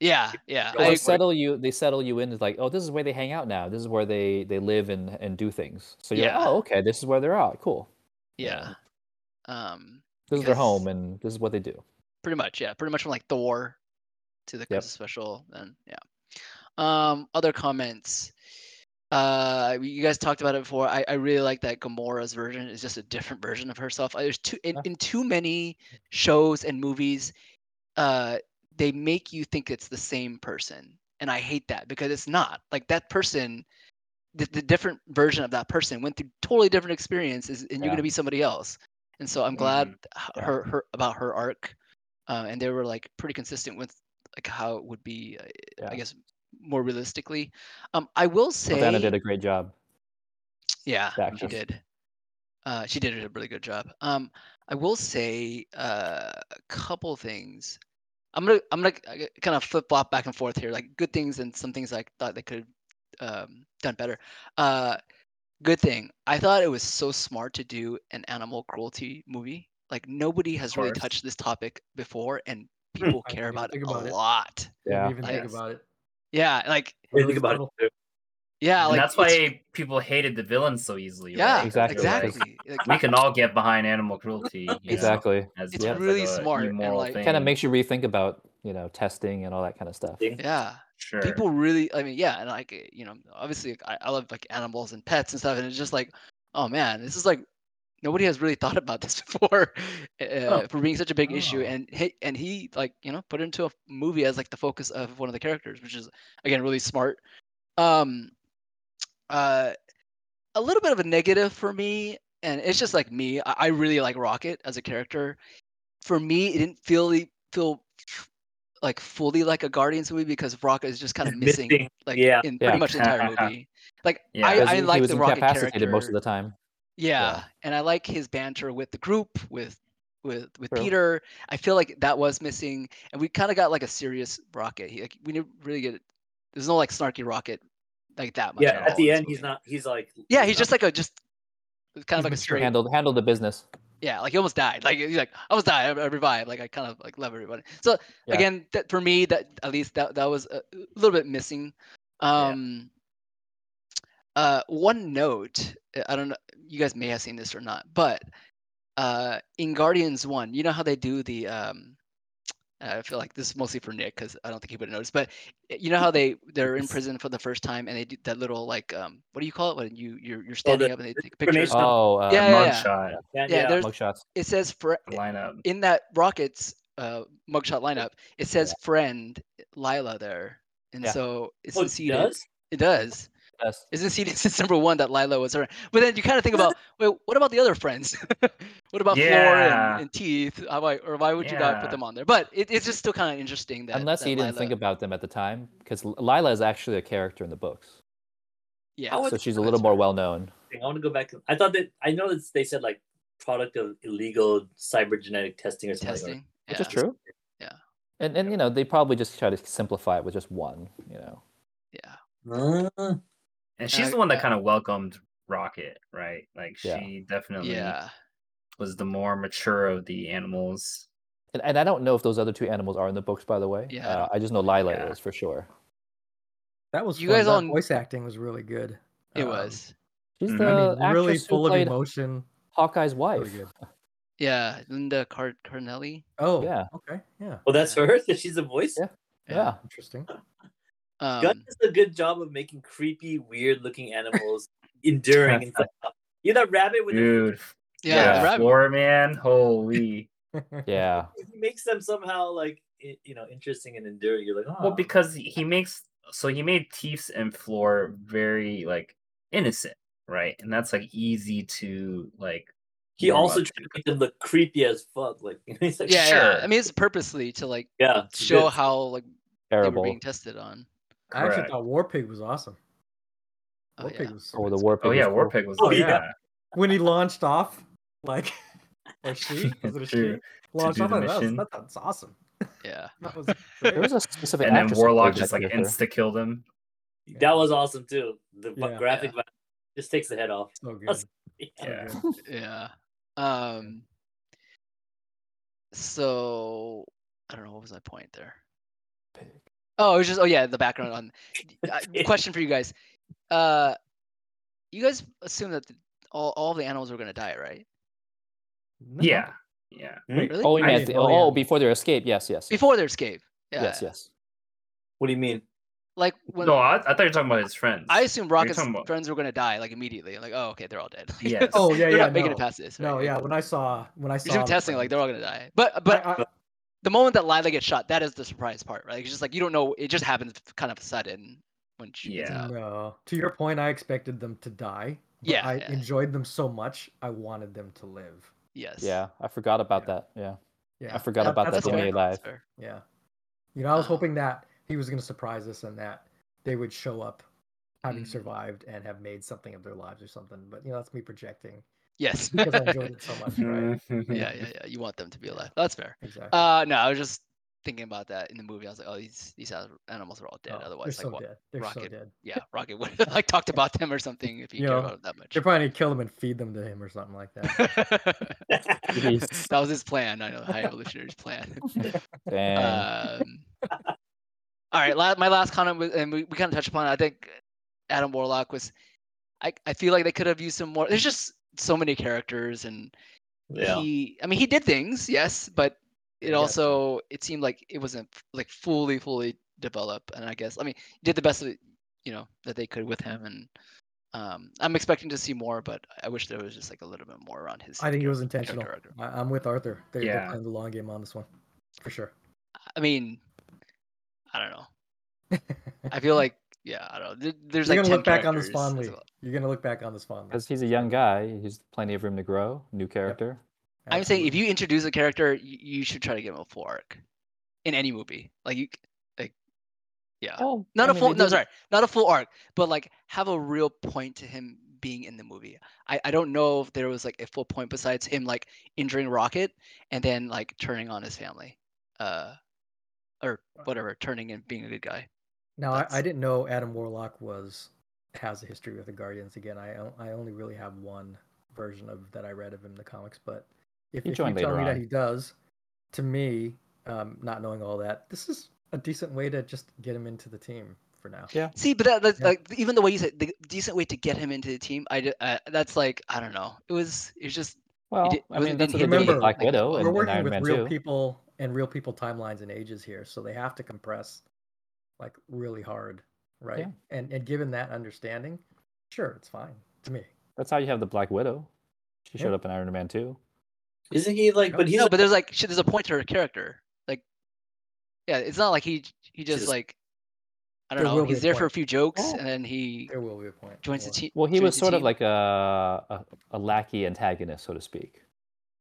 Yeah, yeah. They I, settle you. They settle you in. It's like, oh, this is where they hang out now. This is where they they live and and do things. So you're Yeah. like, oh, okay, this is where they're at. Cool. yeah. Um, This is their home, and this is what they do. pretty much yeah pretty much from like thor to the Yep. christmas special and yeah um other comments uh you guys talked about it before i, I really like that gamora's version is just a different version of herself Uh, there's too in, in too many shows and movies uh they make you think it's the same person and i hate that because it's not like that person the, the different version of that person went through totally different experiences and you're going to be somebody else and so i'm glad Yeah. her her about her arc uh, and they were like pretty consistent with like how it would be uh, Yeah. i guess more realistically. Um i will say Saldana did a great job. yeah she did. Uh she did a really good job. Um i will say uh, a couple things. I'm gonna i'm gonna kind of flip flop back and forth here like good things and some things i thought they could have um, done better. Uh good thing. I thought it was so smart to do an animal cruelty movie. Like nobody has really touched this topic before and people care didn't about it a about it. lot. Didn't Yeah. even Like- think about it. Yeah like I didn't think about subtle. it. too. yeah and like that's it's- why people hated the villain so easily. yeah right? Exactly. Exactly Like, we can all get behind animal cruelty. you know, Exactly. as- It's as like really a smart and, immoral like- thing. Kind of makes you rethink about you know testing and all that kind of stuff. Yeah sure. people really i mean yeah and like you know obviously like, I, I love like animals and pets and stuff and it's just like oh man this is like nobody has really thought about this before uh, Oh. for being such a big issue Oh. and he and he like you know put it into a movie as like the focus of one of the characters which is again really smart um uh a little bit of a negative for me and it's just like me i, I really like rocket as a character for me it didn't feel feel like fully like a guardians movie because rocket is just kind of missing, missing, like yeah. in Yeah. pretty much the entire movie like Yeah. i, I like the rocket incapacitated character most of the time. Yeah, and I like his banter with the group, with with with True. Peter. I feel like that was missing, and we kind of got like a serious Rocket. He, like, we didn't really get. There's no like snarky Rocket like that much. Yeah, at, at the end, he's not. He's like. Yeah, he's just not- like a just kind of like a mature. straight. Handled handled the business. Yeah, like he almost died. Like he's like I almost died. I, I revived. Like I kind of like love everybody. So Yeah. again, that for me, that at least that that was a little bit missing. Um, uh, one note. uh, I don't know. You guys may have seen this or not, but uh, in Guardians One, you know how they do the um. I feel like this is mostly for Nick because I don't think he would have noticed. But uh, you know how they they're in prison for the first time and they do that little like um what do you call it when you you're you're standing the up and they take information pictures. Oh, uh, Yeah, yeah, yeah. mugshot Yeah, yeah, there's- mugshots. It says for lineup. in that Rockets uh, mugshot lineup, it says friend Lila there, and Yeah. so it's Oh, it does? It does. Yes. Isn't seated since number one that Lila was her? But then you kind of think about, well, what about the other friends? what about Floor and, and Teefs? How about, or why would you not put them on there? But it, it's just still kind of interesting that Unless that he didn't Lila, think about them at the time, because Lila is actually a character in the books. Yeah. So she's a that's little more well known. I want to go back. I thought that I know that they said like product of illegal cyber genetic testing or something. like testing. Which yeah. is true. Yeah. And and you know they probably just try to simplify it with just one. You know. Yeah. Uh, And she's Uh, the one that kind of welcomed Rocket, right? Like Yeah. she definitely Yeah. was the more mature of the animals. And, and I don't know if those other two animals are in the books, by the way. Yeah, I Uh, I just know Lila Yeah. is for sure. That was You fun. guys that all- voice acting was really good. It Um, was. She's Mhm. the I mean, really actress who full of played emotion. Hawkeye's wife. Really good. Yeah. Linda Card Cardellini. Oh, Yeah. Okay, yeah, well, that's her. That she's a voice. Yeah. Yeah. interesting. Um, Gunn does a good job of making creepy, weird-looking animals enduring. and stuff. You know that rabbit with the, Dude. yeah. The rabbit. Floor man. Holy. Yeah. he makes them somehow like you know interesting and enduring. You're like, oh, Well, because he makes so he made Teefs and Floor very like innocent, right? And that's like easy to like. he also up tried to. to make them look creepy as fuck. Like he's like, Yeah, Sure. yeah. I mean, it's purposely to like yeah, show good. how like they were being tested on. I actually thought War Pig was awesome. Oh, War yeah. Pig was. Oh, the war pig. Oh yeah, cool. Warpig was. Oh, yeah. yeah. when he launched off, like, or she was it a she? To- Launched do off. the I thought, that, that's awesome. Yeah. That was There was a specific And then Warlock just like insta killed him. That was awesome too. The Yeah. graphic vi- just takes the head off. so good. That's- so Yeah. good. Yeah. Um. So I don't know what was my point there. Oh, it was just oh yeah, the background on. Uh, question for you guys. Uh, you guys assume that the, all all the animals were gonna die, right? No. Yeah. Yeah. Really? Oh, you I mean mean, at the, oh, oh, before their escape? Yes, yes, Before their escape. Yeah. yes, yes. What do you mean? Like when No, I, I thought you were talking about his friends. I assume Rocket's talking about- friends were gonna die like immediately. Like, oh, okay, they're all dead. Like, Yes. Oh yeah, they're yeah. not making it no. past this. No, yeah. When I saw when I saw You're testing, like they're all gonna die. But but I- I- the moment that Lila gets shot, that is the surprise part, right? It's just like you don't know. It just happens kind of sudden when she Yeah. No, to your point, I expected them to die. but Yeah, I yeah. enjoyed them so much. I wanted them to live. Yes. Yeah, I forgot about Yeah. that. Yeah, Yeah, I forgot about that what being alive. That's fair. Yeah, you know, I was Uh, hoping that he was going to surprise us and that they would show up having Mm. survived and have made something of their lives or something. But you know, that's me projecting Yes. because I enjoyed it so much, right? yeah, yeah, yeah. You want them to be alive. That's fair. Exactly. Uh, no, I was just thinking about that in the movie. I was like, oh, these these animals are all dead. Oh, they're Otherwise, so like, what? dead. They're so dead. Yeah, Rocket would have like talked about them or something if he You cared know, about it that much. They probably need to kill them and feed them to him or something like that. That was his plan. I know the High Evolutionary's plan. Dang. um, all right, la- my last comment, was, and we, we kind of touched upon. it, I think Adam Warlock was. I I feel like they could have used some more. There's just so many characters, and yeah. he. I mean, he did things, yes, but it Yeah, yeah. also it seemed like it wasn't like fully fully developed. And I guess I mean, he did the best that you know that they could with him, and um, I'm expecting to see more, but I wish there was just like a little bit more around his. I think it was intentional. arc. I, I'm with Arthur. They're, they're Yeah. playing the long game on this one, for sure. I mean, I don't know. I feel like yeah, I don't know. There- There's You're like gonna look back on this characters. fondly. That's a lot. You're gonna look back on this fondly. Because he's a young guy, he's plenty of room to grow. New character. I'm saying if you introduce a character, you, you should try to give him a full arc in any movie. Like you, like yeah, Oh, not I a mean, full. No, sorry, not a full arc, but like have a real point to him being in the movie. I I don't know if there was like a full point besides him like injuring Rocket and then like turning on his family, uh, or whatever, turning and being a good guy. Now I, I didn't know Adam Warlock was has a history with the Guardians. Again, I I only really have one version of that I read of him in the comics. But if, He if you joined tell later me that he does, to me, um, not knowing all that, this is a decent way to just get him into the team for now. Yeah. See, but that, that's Yeah. like even the way you said the decent way to get him into the team. I uh, that's like I don't know. It was it was just Well, did- I mean, it that's what didn't they hit did with me Black Widow well. and, We're and working Iron with Man real 2. people and real people timelines and ages here, so they have to compress like really hard, right? Yeah. And and given that understanding, sure, it's fine to me. That's how you have the Black Widow. She showed up in Iron Man 2. Isn't he like? But he's no, but there's like shit, there's a point to her character. Like, yeah, it's not like he he just just- like I don't know. He's a there for a few jokes Oh. and then he There will be a point. joins the team. Well, he was the sort of like a, a a lackey antagonist, so to speak.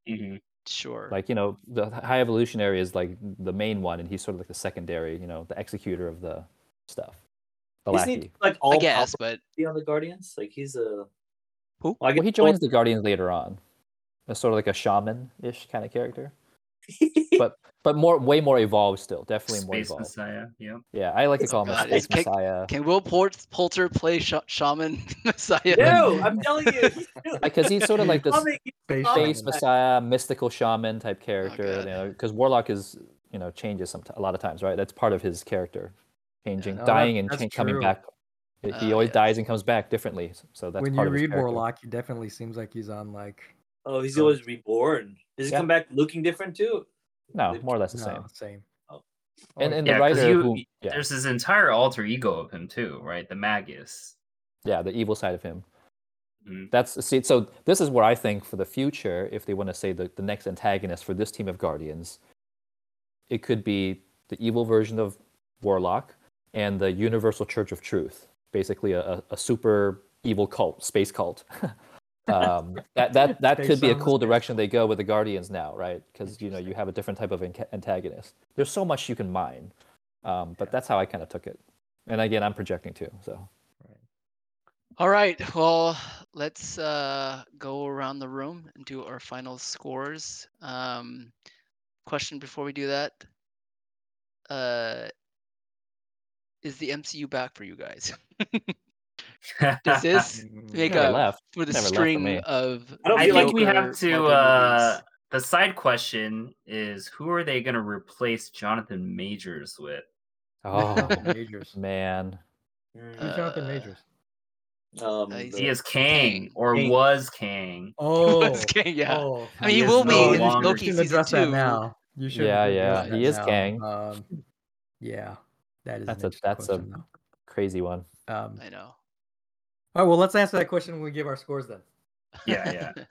Mhm. Sure. Like you know, the High Evolutionary is like the main one, and he's sort of like the secondary, you know, the executor of the stuff. the Isn't he lackey. like all I guess, but powerful on the Guardians? Like he's a Who? Well, Well, he joins the Guardians later on. As sort of like a shaman-ish kind of character, but but more way more evolved still. Definitely more evolved. Messiah. Yeah. Yeah, I like to Oh, call him a space it's kick- messiah can Will Port- Poulter play sh- Shaman Messiah? no, I'm telling you, because he's sort of like this Comic- Space space Shaman. messiah, mystical shaman type character. God. you know, because Warlock is you know changes some a lot of times, right? That's part of his character, changing, no, that- dying, and that's coming back. He Ah, always yes. dies and comes back differently. So that's when part you of his read character. Warlock, he definitely seems like he's on like Oh, he's always reborn. Does he Yeah. come back looking different too? No, more or less the no, same. same. Oh. And and the Yeah, 'cause writer you, who yeah, there's his entire alter ego of him too, right? The Magus. yeah, the evil side of him. Mhm. That's see. So this is where I think for the future, if they want to say the, the next antagonist for this team of Guardians, it could be the evil version of Warlock and the Universal Church of Truth, basically a, a, a super evil cult, space cult. um, that that that could be a cool direction they go with the Guardians now, right? Because you know you have a different type of antagonist. There's so much you can mine, um, but that's how I kind of took it. And again, I'm projecting too. So All right. Well, let's uh, go around the room and do our final scores. Um, question before we do that: uh, Is the MCU back for you guys? Does this Mm, make never a left. for the Never left for string me. of? I don't I feel think like we have to. Marvel Uh, movies? the side question is who are they going to replace Jonathan Majors with? oh Majors. man, Who's Jonathan Uh, Majors? um, the- He is Kang, Kang. or Kang. was Kang. Oh, Okay, yeah. oh. I mean, He he is will no be in longer- Loki you season should address two. now. You should. Yeah, address yeah, that he is now. Kang. Um, yeah, that is. That's an a- that's a- interesting question, crazy one. though. Um, I know. All right, well, let's answer that question when we give our scores then. Yeah, yeah.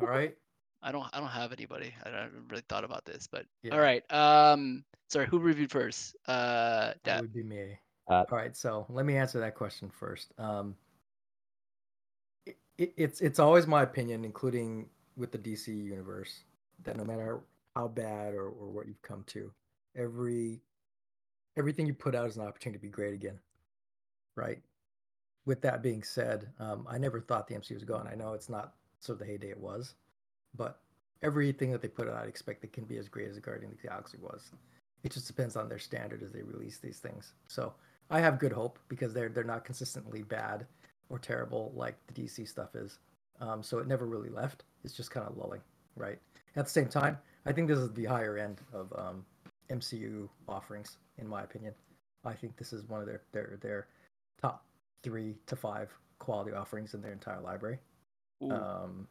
All right. I don't. I don't have anybody. I haven't really thought about this, but Yeah. all right. Um, sorry. Who reviewed first? Uh, That would be me. Uh, All right, so let me answer that question first. Um, it, it, it's it's always my opinion, including with the DC universe, that no matter how bad or, or what you've come to, every everything you put out is an opportunity to be great again, right? With that being said, um, I never thought the MCU was gone. I know it's not sort of the heyday it was, but everything that they put out, I expect it can be as great as the Guardian of the Galaxy was. It just depends on their standard as they release these things. So I have good hope because they're they're not consistently bad or terrible like the DC stuff is. Um, so it never really left. It's just kind of lulling, right? At the same time, I think this is the higher end of um, MCU offerings, in my opinion. I think this is one of their their their top three to five quality offerings in their entire library. Um,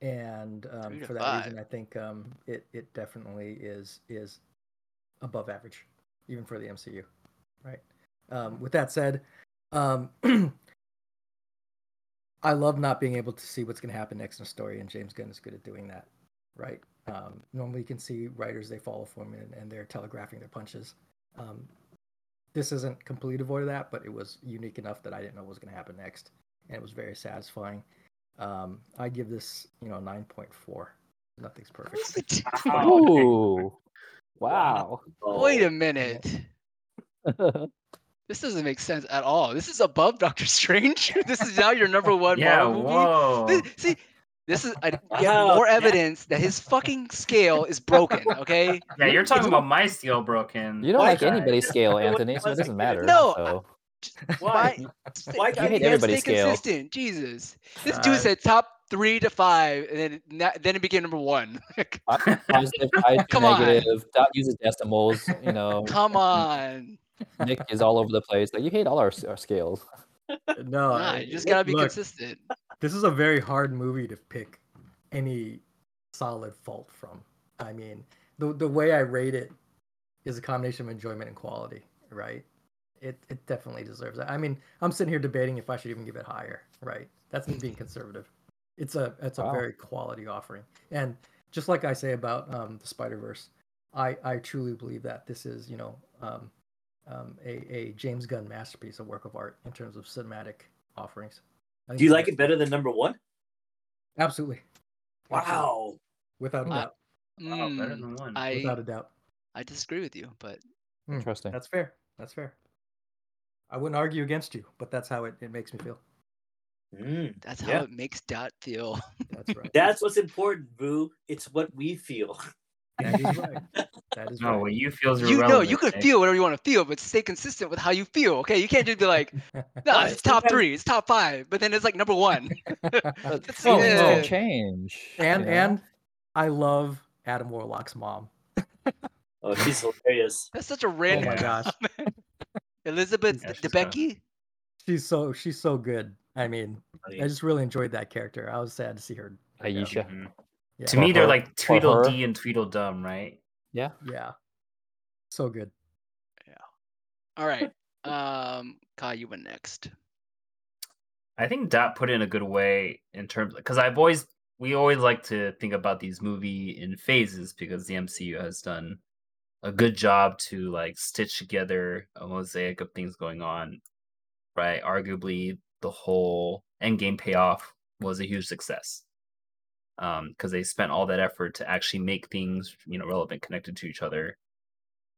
and um, for that five. reason, I think um, it it definitely is is above average, even for the MCU, right? Um, with that said, um, I love not being able to see what's going to happen next in a story, and James Gunn is good at doing that, right? Um, normally, you can see writers they follow formula and, and they're telegraphing their punches. This isn't completely devoid of that, but it was unique enough that I didn't know what was going to happen next, and it was very satisfying. Um, I give this, you know, nine point four. Nothing's perfect. Ooh, wow. Wait a minute. This doesn't make sense at all. This is above Doctor Strange. this is now your number one yeah, Marvel movie. whoa. This- see, this is I, you have more evidence that his fucking scale is broken. Okay. Yeah, you're talking about my scale broken. You don't Why like can't- anybody's scale, Anthony, so it doesn't matter. No, so. Why? Why You can't hate you everybody's stay scale. consistent. Jesus. This dude Uh, said top three to five, and then then it became number one. positive, positive, Come on. negative. Dot uses decimals. You know, Come on. Nick is all over the place. Like you hate all our, our scales. no, Nah, I- you just gotta be look, consistent. This is a very hard movie to pick any solid fault from. I mean, the the way I rate it is a combination of enjoyment and quality, right? It it definitely deserves that. I mean, I'm sitting here debating if I should even give it higher, right? That's me being conservative. It's a it's a Wow. very quality offering, and just like I say about um, the Spider Verse, I I truly believe that this is you know um, um, a a James Gunn masterpiece, a work of art in terms of cinematic offerings. I think Do you like it better than number one? Absolutely. Absolutely. Wow. Without a Uh, doubt. Oh, better Mm, than one. I Without a doubt. I disagree with you, but Hmm, Interesting. That's fair. That's fair. I wouldn't argue against you, but that's how it, it makes me feel. Mm, That's how yeah. it makes Dot feel. That's right. That's what's important, Boo. It's what we feel. that is right. That is No, right. what you feel is You know, you can eh? feel whatever you want to feel, but stay consistent with how you feel. Okay, you can't just be like, no, Right, it's top three, it's top five, but then it's like number one. But That's- things yeah. can change. and you know? and I love Adam Warlock's mom. Oh, she's hilarious. That's such a random. Oh random. my gosh, Elizabeth Yeah, she's Debicki. she's so she's so good. I mean, I just really enjoyed that character. I was sad to see her. Ayesha. Yeah, To me, they're like for Tweedledee her. and Tweedledum, right? Yeah. yeah, so good. Yeah. All right. Um, Kai, you went next. I think Dot put it in a good way in terms because I've always we always like to think about these movie in phases because the MCU has done a good job to like stitch together a mosaic of things going on. Right, arguably the whole Endgame payoff was a huge success because they spent all that effort to actually make things you know relevant, connected to each other.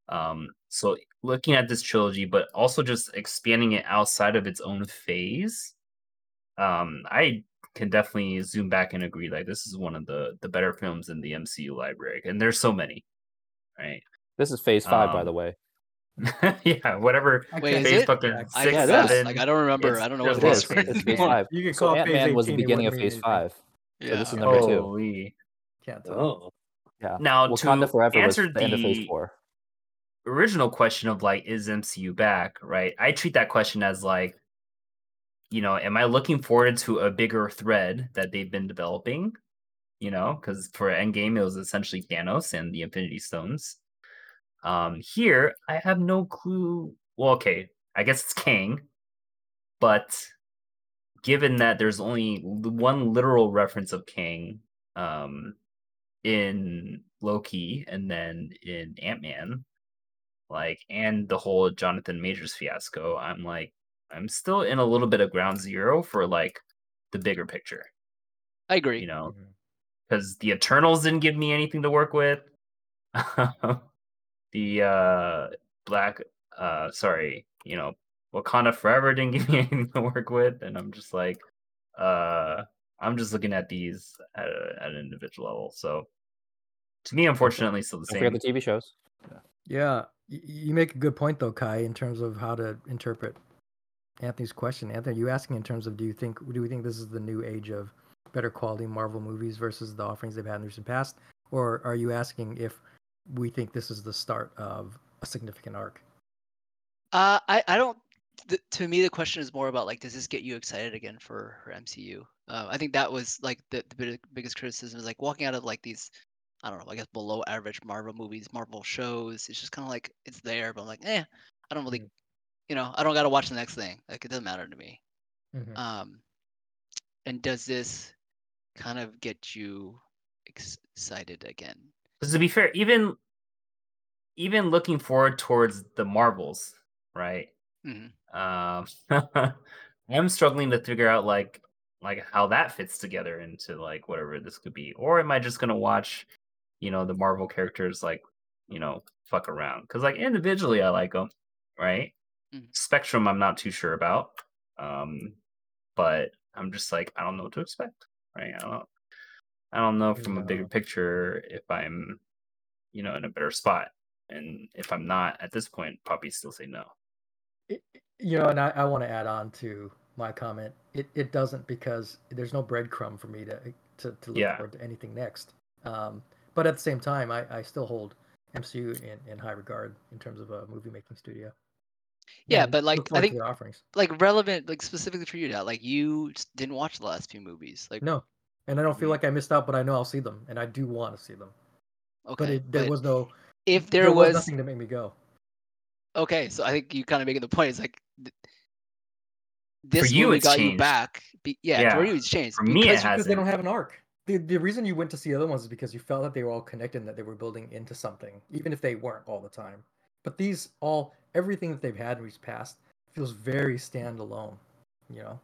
Um, so looking at this trilogy, but also just expanding it outside of its own phase, um, I can definitely zoom back and agree. Like this is one of the the better films in the MCU library, and there's so many, right? This is phase five, by Um, the way. yeah, whatever. I Wait, can't- is Phase it? fucking Yeah, I six, seven. Like I don't remember. I don't know what there's the a lot phase It's phase five. You can So call it Ant phase Man was the beginning of wouldn't phase anything. five. Yeah. this is number two. Holy. Can't tell. Oh, Yeah. Now Wakanda to Forever was answer the end of phase four. original question of like, is MCU back? Right. I treat that question as like, you know, am I looking forward to a bigger thread that they've been developing? You know, because for Endgame it was essentially Thanos and the Infinity Stones. Um, here I have no clue. Well, okay, I guess it's Kang, but given that there's only one literal reference of Kang, um, in Loki and then in Ant Man, like, and the whole Jonathan Majors fiasco, I'm like, I'm still in a little bit of ground zero for like the bigger picture, I agree. you know, because the Eternals didn't give me anything to work with. the uh Black, uh, sorry, you know, Wakanda Forever didn't give me anything to work with, and I'm just like, uh, I'm just looking at these at, a, at an individual level. So, to me, unfortunately, still the Don't same. forget the TV shows. Yeah, y- you make a good point though, Kai, in terms of how to interpret Anthony's question. Anthony, are you asking in terms of do you think do we think this is the new age of better quality Marvel movies versus the offerings they've had in the recent past, or are you asking if we think this is the start of a significant arc? Uh, I I don't. Th- to me, the question is more about like, does this get you excited again for for MCU? Uh, I think that was like the, the big- biggest criticism is like walking out of like these, I don't know, I guess below average Marvel movies, Marvel shows. It's just kind of like it's there, but I'm like, eh, I don't really, Mm. you know, I don't got to watch the next thing. Like it doesn't matter to me. Mhm. Um, and does this kind of get you excited again? Because to be fair, even even looking forward towards the Marvels, right? Mhm. Um, I'm struggling to figure out like like how that fits together into like whatever this could be, or am I just gonna watch, you know, the Marvel characters like you know fuck around? Because like individually, I like them, right? Mhm. Spectrum, I'm not too sure about, um, but I'm just like I don't know what to expect, right? I don't know. I don't know from a bigger picture if I'm, you know, in a better spot. And if I'm not at this point, probably still say no. It, you know, and I, I want to add on to my comment. It it doesn't because there's no breadcrumb for me to to, to look Yeah. forward to anything next. Um, but at the same time, I, I still hold MCU in, in high regard in terms of a movie making studio. Yeah, And but, like, I think- their offerings. Like relevant, like specifically for you, now, like you didn't watch the last few movies. Like, No, and I don't feel like I missed out, but I know I'll see them, and I do want to see them. okay, But it, there was no if there, was, nothing to make me go. Okay, so I think you kind of making the point. It's like th- this you, movie it's got you back. Be, yeah, for you it's changed. For me, it because has- because they don't have an arc. The, the reason you went to see other ones is because you felt that they were all connected and that they were building into something, even if they weren't all the time. But these all everything that they've had in recent past feels very standalone. You know.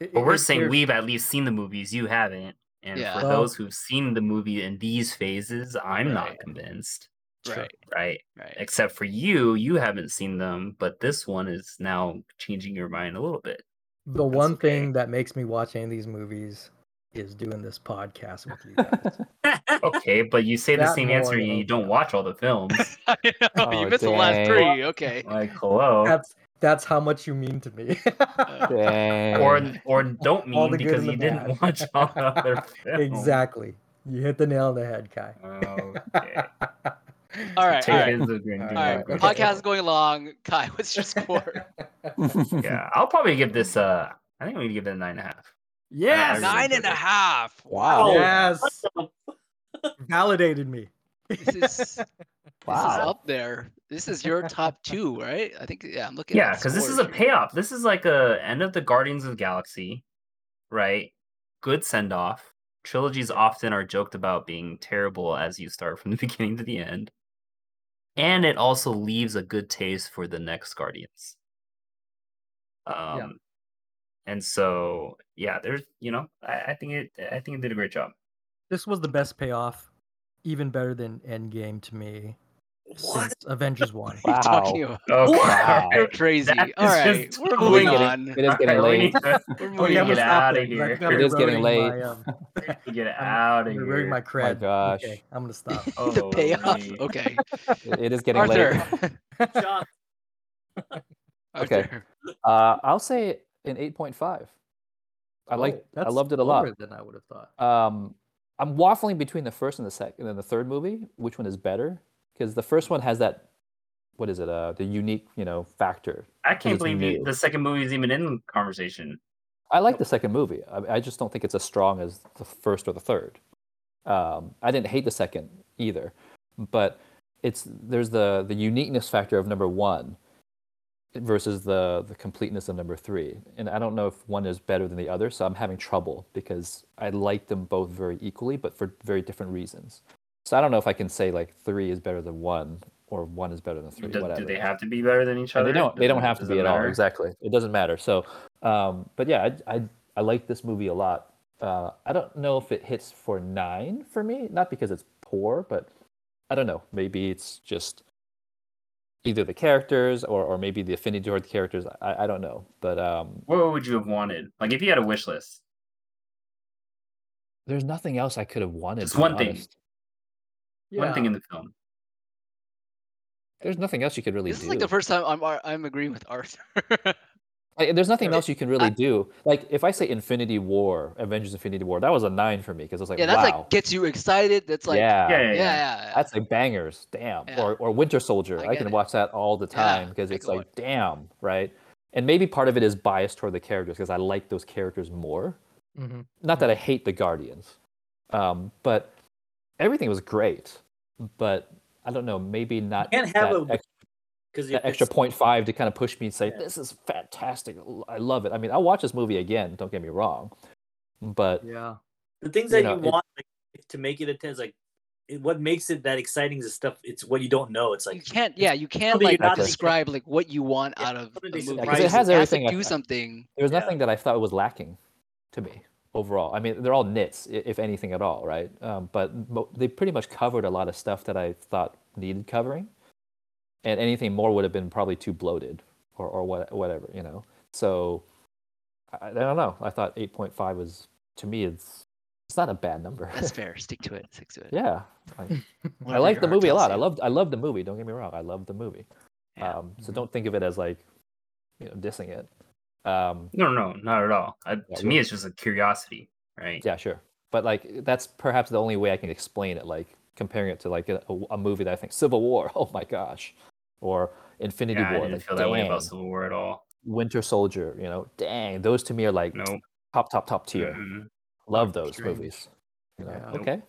It- But it- we're it- saying there's- we've at least seen the movies. You haven't. And Yeah. for Well- those who've seen the movie in these phases, I'm not convinced. Sure. Right. right? Right. Except for you, you haven't seen them, but this one is now changing your mind a little bit. The That's one okay. thing that makes me watch any of these movies is doing this podcast with you guys. Okay, but you say the same answer and you oh don't watch all the films. Know, Oh, you missed the last three. Okay. like, hello. that's that's how much you mean to me. Or or don't mean because you didn't bad. watch all the other films. exactly. You hit the nail on the head, Kai. Okay. All right. Take All right. it as a green All All green right. light. The Okay. podcast is going along. Kai, what's your score? Yeah, I'll probably give this. Uh, I think I'm gonna give it a nine and a half. yes. I really Nine and a enjoyed it. half. Wow. Yes. Validated me. This is this is Wow. up there. This is your top two, right? I think. Yeah, I'm looking. Yeah, because this is a payoff. This is like a end of the Guardians of the Galaxy, right? Good send off. Trilogies often are joked about being terrible as you start from the beginning to the end. And it also leaves a good taste for the next Guardians. Um and so yeah, there's you know, I, I think it I think it did a great job. This was the best payoff, even better than Endgame to me What? since Avengers One. What are you talking Wow. about? Okay, Wow. You're crazy. That All is just we're totally moving getting- on. It is getting late. We're Oh, moving get I'm gonna on. stop outta there, 'cause I here. It is getting late. My, um, to get I'm out of eroding my here. cred. gosh. Okay, I'm gonna stop. the payoff. Holy. Okay. It- it is getting Arthur. late. John, Okay. Uh, I'll say an 8.5. I like. Oh, I loved it a lot. lower Than I would have thought. Um, I'm waffling between the first and the second and the third movie. Which one is better? Because the first one has that, what is it? Uh, the unique, you know, factor. I can't believe new. the second movie is even in conversation. I like the second movie. I, I just don't think it's as strong as the first or the third. Um, I didn't hate the second either, but it's there's the the uniqueness factor of number one versus the the completeness of number three, and I don't know if one is better than the other. So I'm having trouble because I like them both very equally, but for very different reasons. So I don't know if I can say like three is better than one or one is better than three. Do, whatever. do they have to be better than each And other? they don't. They don't have to be at all. Exactly. It doesn't matter. So, um, but yeah, I, I I like this movie a lot. Uh, I don't know if it hits for nine for me. Not because it's poor, but I don't know. Maybe it's just either the characters or or maybe the affinity toward the characters. I I don't know. But um, What would you have wanted? Like if you had a wish list, there's nothing else I could have wanted. Just one thing. Honest. one thing in the film. There's nothing else you could really This do. This is like the first time I'm I'm agreeing with Arthur. Like, there's nothing else you can really I- do. Like if I say Infinity War, Avengers Infinity War, that was a nine for me because I was like, yeah, that's wow, like gets you excited. That's like yeah, Yeah, yeah, yeah, yeah. yeah. yeah. That's like bangers, damn. Yeah. Or or Winter Soldier. I I, can it. watch that all the time because I it's can like, damn, right? And maybe part of it is biased toward the characters because I like those characters more. Mhm. Not that I hate the Guardians, um, but everything was great. But I don't know, maybe not can't have that a- ex- because that extra point five to kind of push me and say, Yeah. "This is fantastic. I love it." I mean, I'll watch this movie again. Don't get me wrong, but Yeah. the things you that know, you it- want like, to make it intense, like it, what makes it that exciting is the stuff. It's what you don't know. It's like you can't yeah you can't like not describe like what you want Yeah, out of something a they movie. surprise it has to everything I- do something. there was Yeah. nothing that I thought was lacking to me overall. I mean, they're all nits, if anything at all, right? Um, but mo- they pretty much covered a lot of stuff that I thought needed covering, and anything more would have been probably too bloated or or what, whatever, you know. So I, I don't know. I thought eight point five was to me it's it's not a bad number. That's fair. Stick to it. Stick to it. yeah, I, I like the movie a tells lot. I you. loved I loved the movie. Don't get me wrong. I loved the movie. Yeah. Um, so Mhm. don't think of it as like you know dissing it. Um, No, no, not at all. I, Yeah, to me, it's just a curiosity, right? Yeah, sure. But like that's perhaps the only way I can explain it. Like comparing it to like a, a, a movie that I think Civil War. Oh my gosh, or Infinity Yeah, I War. didn't Like feel that way about Civil War at all. Winter Soldier. You know, dang, those to me are like No. top, top, top tier. Mhm. Love those Strange. movies. You know, Yeah. okay.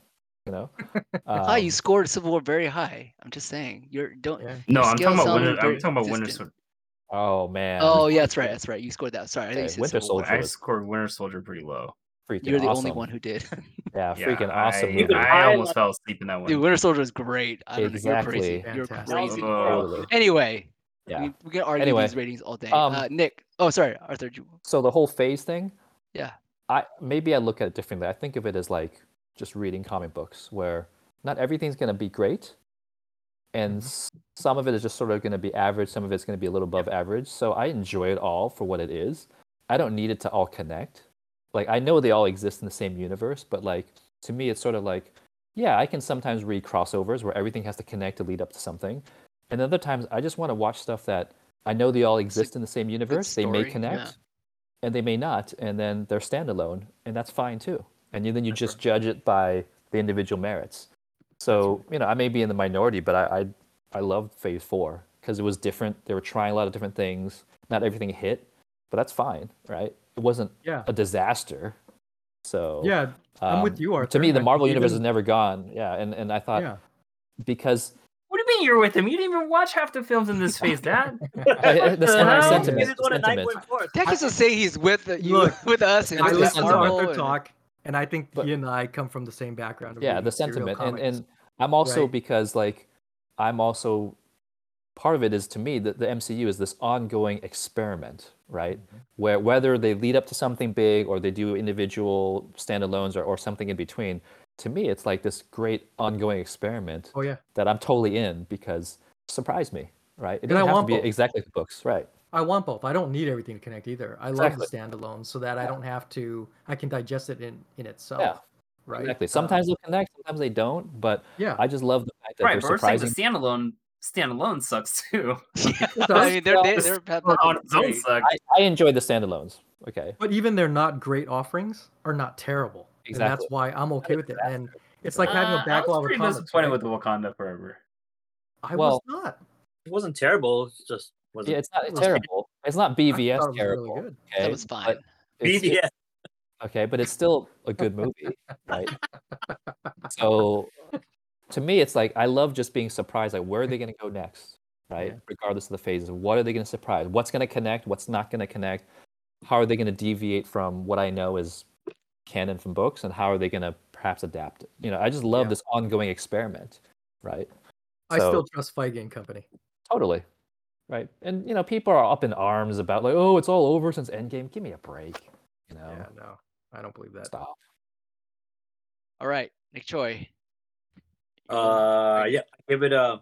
You know, Ah, you um, scored Civil War very high. I'm just saying. You're don't. Yeah. No, I'm talking about Winter. very I'm talking about Winter. consistent. Sol- Oh man. Oh yeah, that's right. That's right. You scored that. Sorry, I think Okay, you Winter Civil War. Soldier I scored Winter Soldier pretty low. freaking You're the only one who did. Yeah, Yeah, freaking awesome I, movie. I I almost like- fell asleep in that one. Dude, Winter Soldier is great. I don't know. You're crazy. Exactly. You're crazy. Oh. Anyway, Yeah. we, we can argue Anyway, these ratings all day. um, uh, Nick. Oh, sorry, Arthur. you- So the whole phase thing. Yeah. I maybe I look at it differently. I think of it as like just reading comic books, where not everything's gonna be great, and s- some of it is just sort of going to be average. Some of it's going to be a little above average. So I enjoy it all for what it is. I don't need it to all connect. Like I know they all exist in the same universe, but like to me, it's sort of like, yeah, I can sometimes read crossovers where everything has to connect to lead up to something, and other times I just want to watch stuff that I know they all exist in the same universe. They may story, yeah. connect, and they may not, and then they're standalone, and that's fine too. And then you just judge it by the individual merits. So you know, I may be in the minority, but I I, I loved Phase Four because it was different. They were trying a lot of different things. Not everything hit, but that's fine, right? It wasn't Yeah. a disaster. So Yeah. I'm with um, you, To me, the Marvel think universe even- has never gone. Yeah, and and I thought yeah. because What do you mean you're with him? You didn't even watch half the films in this phase, Dad. I- that's the my hell? sentiment. This is what a sentiment. 9.4. Dak is to say he's with the, you Look, with us and I I with listen listen to Marvel Arthur and- talk, and I think But- he and I come from the same background. yeah the sentiment and comics. and i'm also right? because like i'm also part of it is to me that the mcu is this ongoing experiment right Mm-hmm. where whether they lead up to something big or they do individual standalones or, or something in between to me it's like this great ongoing experiment oh yeah, that i'm totally in because surprise me right it doesn't have to be both. exactly the books right I want both. I don't need everything to connect either. I love the standalone so that I don't have to. I can digest it in in itself. Yeah, Right. exactly Uh, sometimes they'll connect sometimes they don't but yeah. i just love the fact that right, they're but we're the standalone standalone sucks too. I mean, they're, they, This they're, have Or on its own great. sucks. I, I enjoy the standalones okay But even they're not great offerings are not terrible. And that's why I'm okay with it. And it's like having Uh, a backlog I was of pretty comics. disappointed right? with the Wakanda Forever. I well- was not. It wasn't terrible. It just wasn't. Yeah, it's not was- terrible. It's not BVS it terrible. really good. Okay, That was fine. BVS. okay, but it's still a good movie, right? So, to me, it's like I love just being surprised. Like, where are they going to go next, right? Yeah. Regardless of the phases, what are they going to surprise? What's going to connect? What's not going to connect? How are they going to deviate from what I know is canon from books, and how are they going to perhaps adapt it? You know, I just love Yeah. this ongoing experiment, right? I So- still trust Feige and Company. Totally. Right. And you know, people are up in arms about like, oh, it's all over since Endgame. Give me a break. You know, Yeah, no, I don't believe that. stop. All right, Nick Choi. Uh, yeah, I give it a.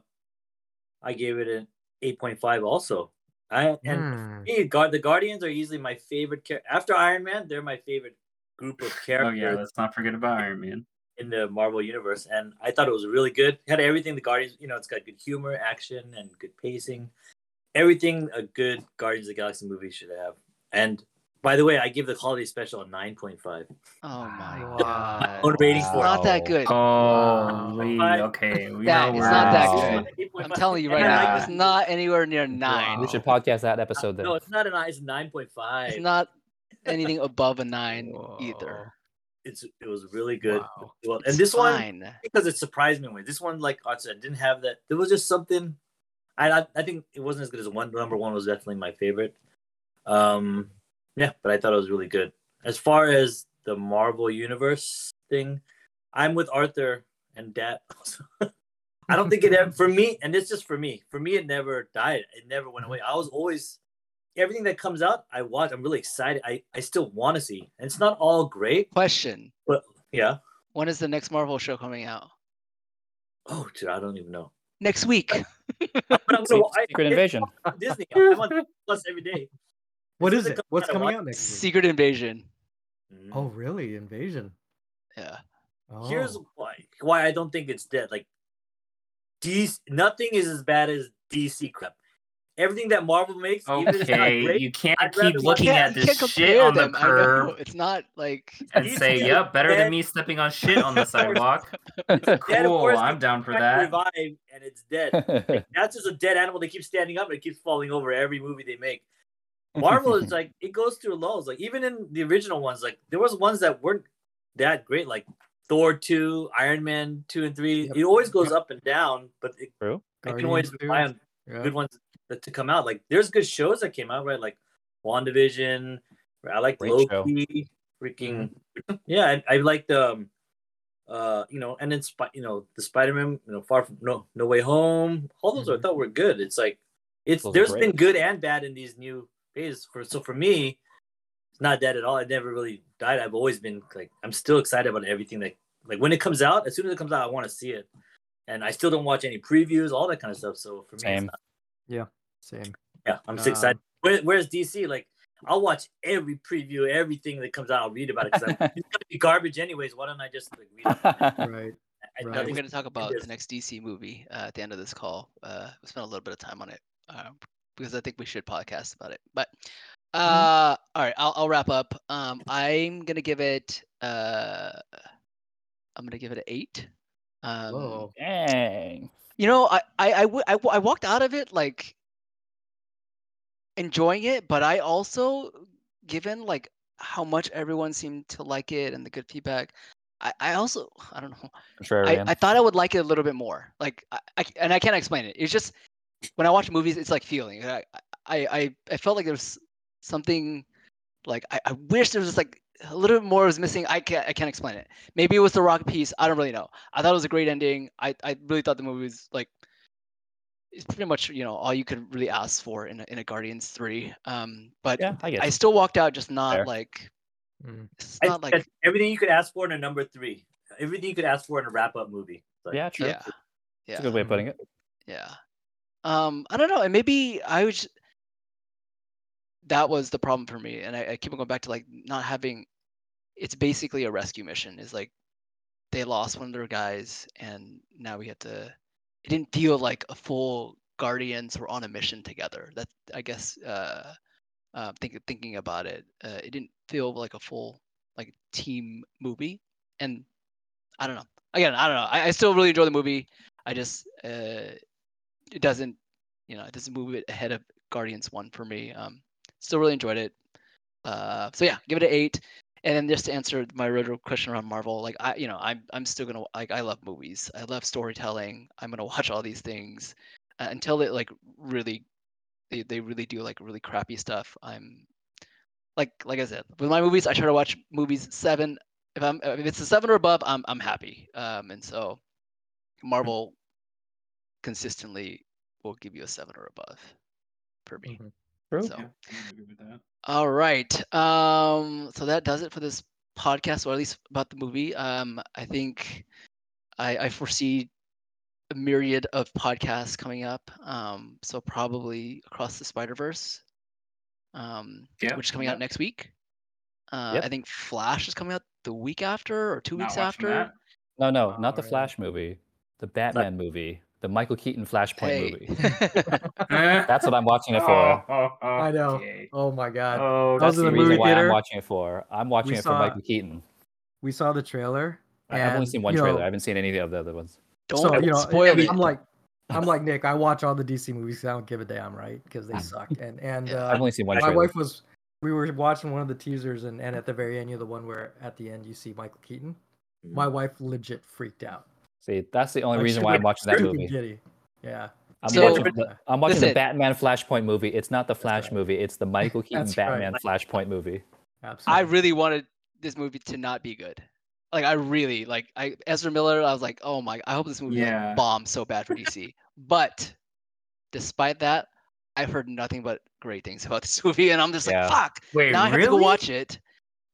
I gave it an eight point five. Also, I and Hmm. me, guard the Guardians are easily my favorite. character. After Iron Man, they're my favorite group of characters. Oh characters yeah, let's not forget about Iron Man. in the Marvel universe, and I thought it was really good. It had everything the Guardians, you know, it's got good humor, action, and good pacing. Everything a good Guardians of the Galaxy movie should have. And by the way, I give the holiday special a nine point five. Oh my god. My own rating for it. Not that good. Holy, Wow. okay. We That know is not that on good. I'm telling you right And I now, it's not anywhere near nine. We should podcast that episode then. No, it's not a nine. It's nine point five. It's not anything above a nine either. It's it was really good. Wow. Well, It's and this one because it surprised me when this one like I said didn't have that. There was just something. I I, think it wasn't as good as one. Number one was definitely my favorite. Um, yeah, but I thought it was really good. As far as the Marvel Universe thing, I'm with Arthur and Dat. I don't think it ever for me, and it's just for me. For me, it never died. It never went away. I was always everything that comes out. I watch. I'm really excited. I I still want to see, and it's not all great, Question: but yeah. When is the next Marvel show coming out? Oh, dude, I don't even know. Next week. But I'm gonna, I, Secret Invasion. Disney. I'm on Plus every day. What This is is it? What's coming one- out next week? Secret Invasion. Mm. Oh, really? Invasion. Yeah. Oh. Here's why why I don't think it's dead. Like DC, nothing is as bad as DC crap. Everything that Marvel makes, even if it's not Okay, great, you can't I'd keep looking You at this shit on the them, I curb It's not like and say, is "Yep, better dead. than me stepping on shit on the sidewalk." Cool, I'm down for that. Revive and it's dead. That's just a dead animal. They keep standing up and it keeps falling over every movie they make. Marvel is like it goes through lows. Like even in the original ones, like there was ones that weren't that great, like Thor two, Iron Man two and three. Yep. It always goes up and down, but it, True. I can always Guardians too. rely on Yeah. good ones that, to come out. Like there's good shows that came out, right? Like WandaVision. I like Great Loki. Freaking yeah, I, I like the um, uh you know, and then Spi- you know the Spider Man, you know, Far from No No Way Home. All those I Mhm. thought were good. It's like it's Those are there's great. been good and bad in these new phases. For so for me, it's not dead at all. It never really died. I've always been like I'm still excited about everything that like when it comes out. As soon as it comes out, I want to see it. and I still don't watch any previews, all that kind of stuff. So for me, Same. It's not, Same. yeah, I'm just excited. Um, Where, where's DC? Like, I'll watch every preview, everything that comes out. I'll read about it because it's gonna be garbage anyways. Why don't I just like read it? Right. I, Right. We're going to talk about the next DC movie uh, at the end of this call. Uh, we spent a little bit of time on it uh, because I think we should podcast about it. But uh, all right, I'll, I'll wrap up. Um, I'm gonna give it. Uh, I'm gonna give it an eight. Um, Whoa. Dang. You know, I I, I, w- I w- I walked out of it like enjoying it, but I also, given like how much everyone seemed to like it and the good feedback, I, I also I don't know. I. I thought I would like it a little bit more. Like I, I and I can't explain it. It's just when I watch movies, it's like feeling. I I I, I felt like there was something like I, I wish there was just like a little bit more was missing. I can't I can't explain it. Maybe it was the rock piece. I don't really know. I thought it was a great ending. I, I really thought the movie was like it's pretty much you know all you could really ask for in a, in a Guardians three. Um, but yeah, I I still walked out just not Fair. like Mm. it's not think like everything you could ask for in a number three. Everything you could ask for in a wrap up movie. Like, yeah, true. yeah That's yeah a good way of putting it. Yeah. Um, I don't know, and maybe I was. That was the problem for me, and I, I keep on going back to like not having. It's basically a rescue mission. Is like they lost one of their guys, and now we have to. It didn't feel like a full Guardians were on a mission together. That I guess. Uh, uh, think, thinking about it, uh, it didn't feel like a full like team movie, and I don't know. Again, I don't know. I, I still really enjoy the movie. I just uh, it doesn't, you know, it doesn't move it ahead of Guardians One for me. Um, still really enjoyed it. Uh, so yeah, give it an eight. And then just to answer my original question around Marvel, like I, you know, I'm I'm still gonna like I love movies. I love storytelling. I'm gonna watch all these things uh, until it like really, they, they really do like really crappy stuff. I'm like like I said with my movies, I try to watch movies seven. If I'm if it's a seven or above, I'm I'm happy. Um, and so Marvel consistently will give you a seven or above for me. Mhm. True. So Yeah, I agree with that. all right. Um, so that does it for this podcast, or at least about the movie. Um, I think I, I foresee a myriad of podcasts coming up. Um, so probably across the Spider Verse, um, Yeah, which is coming yeah. out next week. Uh, Yep. I think Flash is coming out the week after or two Not weeks after. that. No, no, Oh, not the really? Flash movie. The Batman movie. The Michael Keaton Flashpoint Hey. movie. That's what I'm watching it for. Oh, oh, oh, I know. okay. Oh my god. Oh, I was That's in the the reason movie why I'm watching it for. I'm watching We it saw- for Michael Keaton. We saw the trailer. I- I've only seen one trailer. know, I haven't seen any of the other ones. Don't so you know, spoil and it. I'm like, I'm like Nick. I watch all the DC movies. I don't give a damn, right? Because they suck. And and uh, I've only seen one my trailer. wife was. We were watching one of the teasers, and, and at the very end, you're the one where at the end you see Michael Keaton. My wife legit freaked out. See, that's the only Like, reason why I'm watching that movie. Giddy. Yeah. I'm So- watching, the, I'm watching the Batman Flashpoint movie. It's not the Flash right. movie. It's the Michael Keaton That's right. Batman Flashpoint movie. Absolutely. I really wanted this movie to not be good. Like I really like I Ezra Miller. I was like, oh my! I hope this movie Yeah. bombs so bad for DC. but despite that, I've heard nothing but great things about this movie, and I'm just Yeah. like, fuck! Wait, now I have really? to go watch it.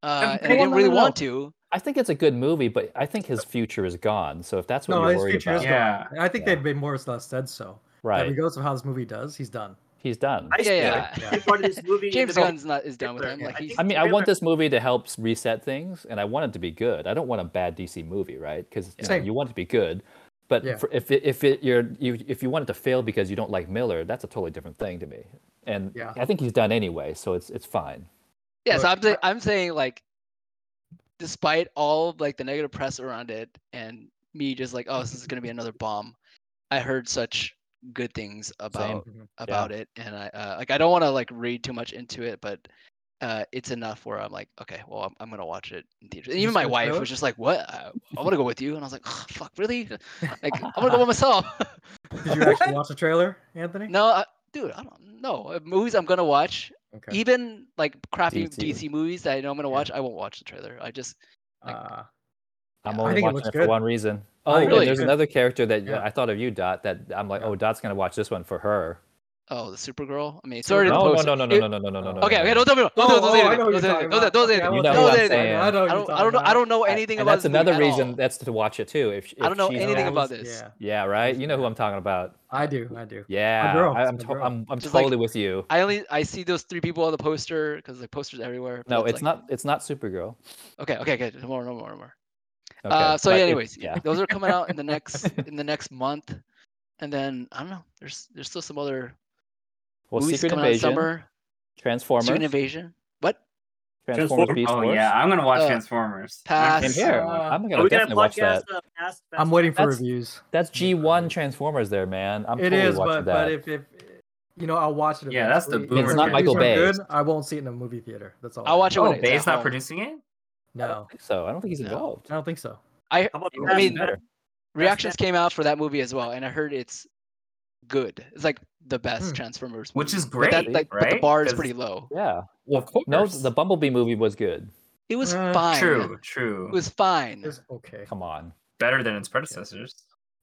Uh, and I didn't really no, no. want to. I think it's a good movie, but I think his future is gone. So if that's what no, you're his worried future about, is Yeah. gone. And I think Yeah. they've been more or less said so. right? Regardless of how this movie does, he's done. He's done. I Yeah, still yeah. like every this movie. James Gunn's not is done with him. Like I he's. I mean, I want this movie to help reset things, and I want it to be good. I don't want a bad DC movie, right? Because you, know, Same. you want it to be good, but Yeah. for, if it, if it you're you if you want it to fail because you don't like Miller, that's a totally different thing to me. And Yeah. I think he's done anyway, so it's it's fine. Yeah, so I'm saying, I'm saying like, despite all of, like the negative press around it, and me just like, oh, this is gonna be another bomb. I heard such good things about Mhm. about it, and I uh, like I don't want to like read too much into it, but uh, it's enough where I'm like, okay, well, I'm, I'm gonna watch it in theaters. And even my wife was just like, what? I, I want to go with you, and I was like, oh, fuck, really? Like I want to go by myself. Did you actually watch the trailer, Anthony? no, I, dude, I don't know. Movies I'm gonna watch, Okay. even like crappy DC. DC, movies that I know I'm gonna Yeah. watch, I won't watch the trailer. I just like, Uh, I'm only think it watching it, for good. one reason. I Oh, think and there's good. another character that Yeah. I thought of you, Dot. That I'm like, Yeah. oh, Dot's gonna watch this one for her. Oh, the Supergirl. I mean, it's No, already No, no, no, no, no, no, no, no, no, no, no. Okay, okay, don't tell me. Don't, Oh, don't, don't say I anything. Don't say you're anything. Don't say- about. don't say Okay, I anything. You know say who Don't I'm anything. anything. saying. I know what I you're don't. I don't know. I about. don't know anything about that's another reason that's to watch it too. If, if I don't know anything about this. Yeah, Yeah, right. You know who I'm talking about. I do. I do. Yeah, girl, I, it's I'm, to- girl. I'm, I'm Just like- totally with you. I only I see those three people on the poster because like posters everywhere. No, it's like- not. It's not Supergirl. Okay, okay, Good. No more, no more, no more. Okay, uh, so but yeah, anyways, yeah. those are coming out in the next in the next month, and then I don't know. There's there's still some other Well, movies Secret coming out Invasion, summer. Transformers, Secret Invasion. What? Transformers, Transformers. Beast Oh Wars. yeah, I'm gonna watch Uh, Transformers. pass. Same here. Uh, I'm Are gonna we gonna definitely watch podcast that. uh, fast, fast? I'm waiting for That's- reviews. That's G1 Transformers, there, man. I'm It totally is, watching but that. but if if you know, I'll watch it. Yeah, that's the eventually. boomer If not Michael reviews are Bay. Good, I won't see it in a movie theater. That's all. I'll watch it when Oh, it's Bay's not home. producing it. I No, don't think so. I don't think he's No. involved. I don't think so. I How about I Fast mean, Fast? reactions came out for that movie as well, and I heard it's good. It's like the best Hmm. Transformers, Which movie. is But that, great, like, but the bar is pretty low. Yeah. Well, of course. No, the Bumblebee movie was good. It was Uh, fine. True, true. It was fine. It's okay. Come on. better than its predecessors.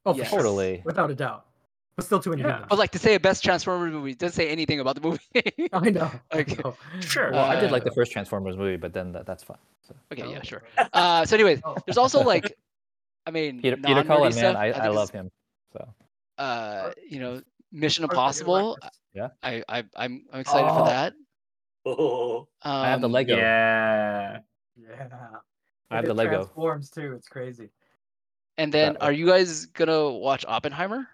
Oh, for Yes. sure. Totally. without a doubt. But still too many Yeah. humans. But like to say a best Transformers movie doesn't say anything about the movie. I know. I Like- know. Sure. Well, I did like Uh, the first Transformers movie, but then that, that's fine. So. okay, yeah, Oh. sure. Uh, so anyways, Oh. there's also like, I mean, Peter, Peter Cullen, man, stuff, I, I, love him. So Uh, you know, Mission Are- are you Impossible. Yeah. this? I, I, I'm, I'm excited Oh. for that. Oh, Um, I have the Lego. Yeah. Yeah. I have It the Lego. Transforms too. It's crazy. And then, That- are you guys gonna watch Oppenheimer?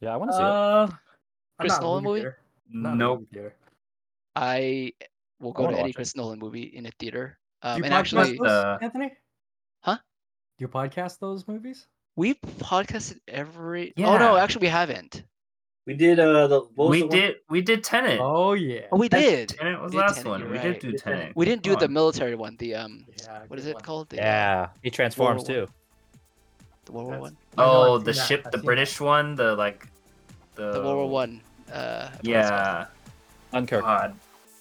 Yeah, I want to see it. Uh, I'm Chris not in a Nolan movie? theater. Not Nope. I will go to wanna any watch it. Chris Nolan movie in a theater. Um, you and podcast actually, those, Uh, Anthony? Huh? Do you podcast those movies? we podcasted every. Oh no, actually, we haven't. We did uh the what was We the one- did. We did Tenet. Oh yeah. Oh, we did. Tenet was did last Tenet, one. you're We right. did do Did Tenet. Tenet. We didn't do Come the on. military one. The um, Yeah. what is it one. called? The, uh, Yeah, he transforms War- too. the World War That's- One. I know, Oh, I've the seen that. ship, I've the seen British one, the like, the The World War One. Uh, I forgot what it's called. Yeah. Dunkirk. God.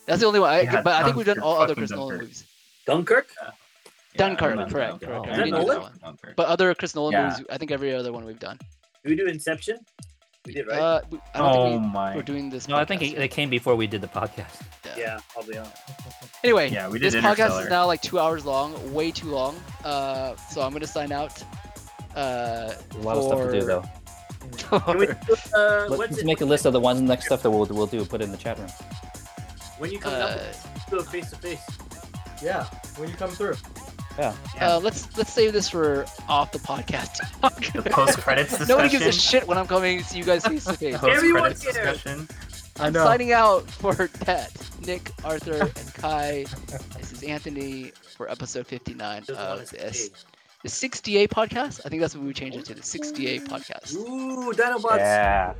That's the only one. I, Yeah, but I think we've done all other fucking Chris Nolan movies. Dunkirk. Dunkirk, I'm correct, correct. Yeah, Is that I'm Nolan? not Dunkirk. But other Chris Nolan movies, I think every other one we've done. Did we do Inception? We did, right? Uh, we- I don't Oh think we, my. we're doing this. No, I think podcast it, it came before we did the podcast. yeah, probably not. Anyway, Yeah, we did this podcast is now like two hours long, way too long. Uh, so I'm gonna sign out. Uh, A lot of stuff to do though. Can we uh, Let's, what's let's it? make a list of the ones next stuff that we'll we'll do. Put it in the chat room. When you come uh, up, do it face to face. Yeah. When you come through. Yeah. uh, let's let's save this for off the podcast. talk. The post credits discussion. Nobody gives a shit when I'm coming to see you guys face to face. Post credits discussion. I I'm know. signing out for Tet, Nick, Arthur, and Kai. this is Anthony for episode 59 Just of wanna this, say. the 6DA podcast. I think that's what we changed it to the 6DA podcast. Ooh, Dinobots. Yeah.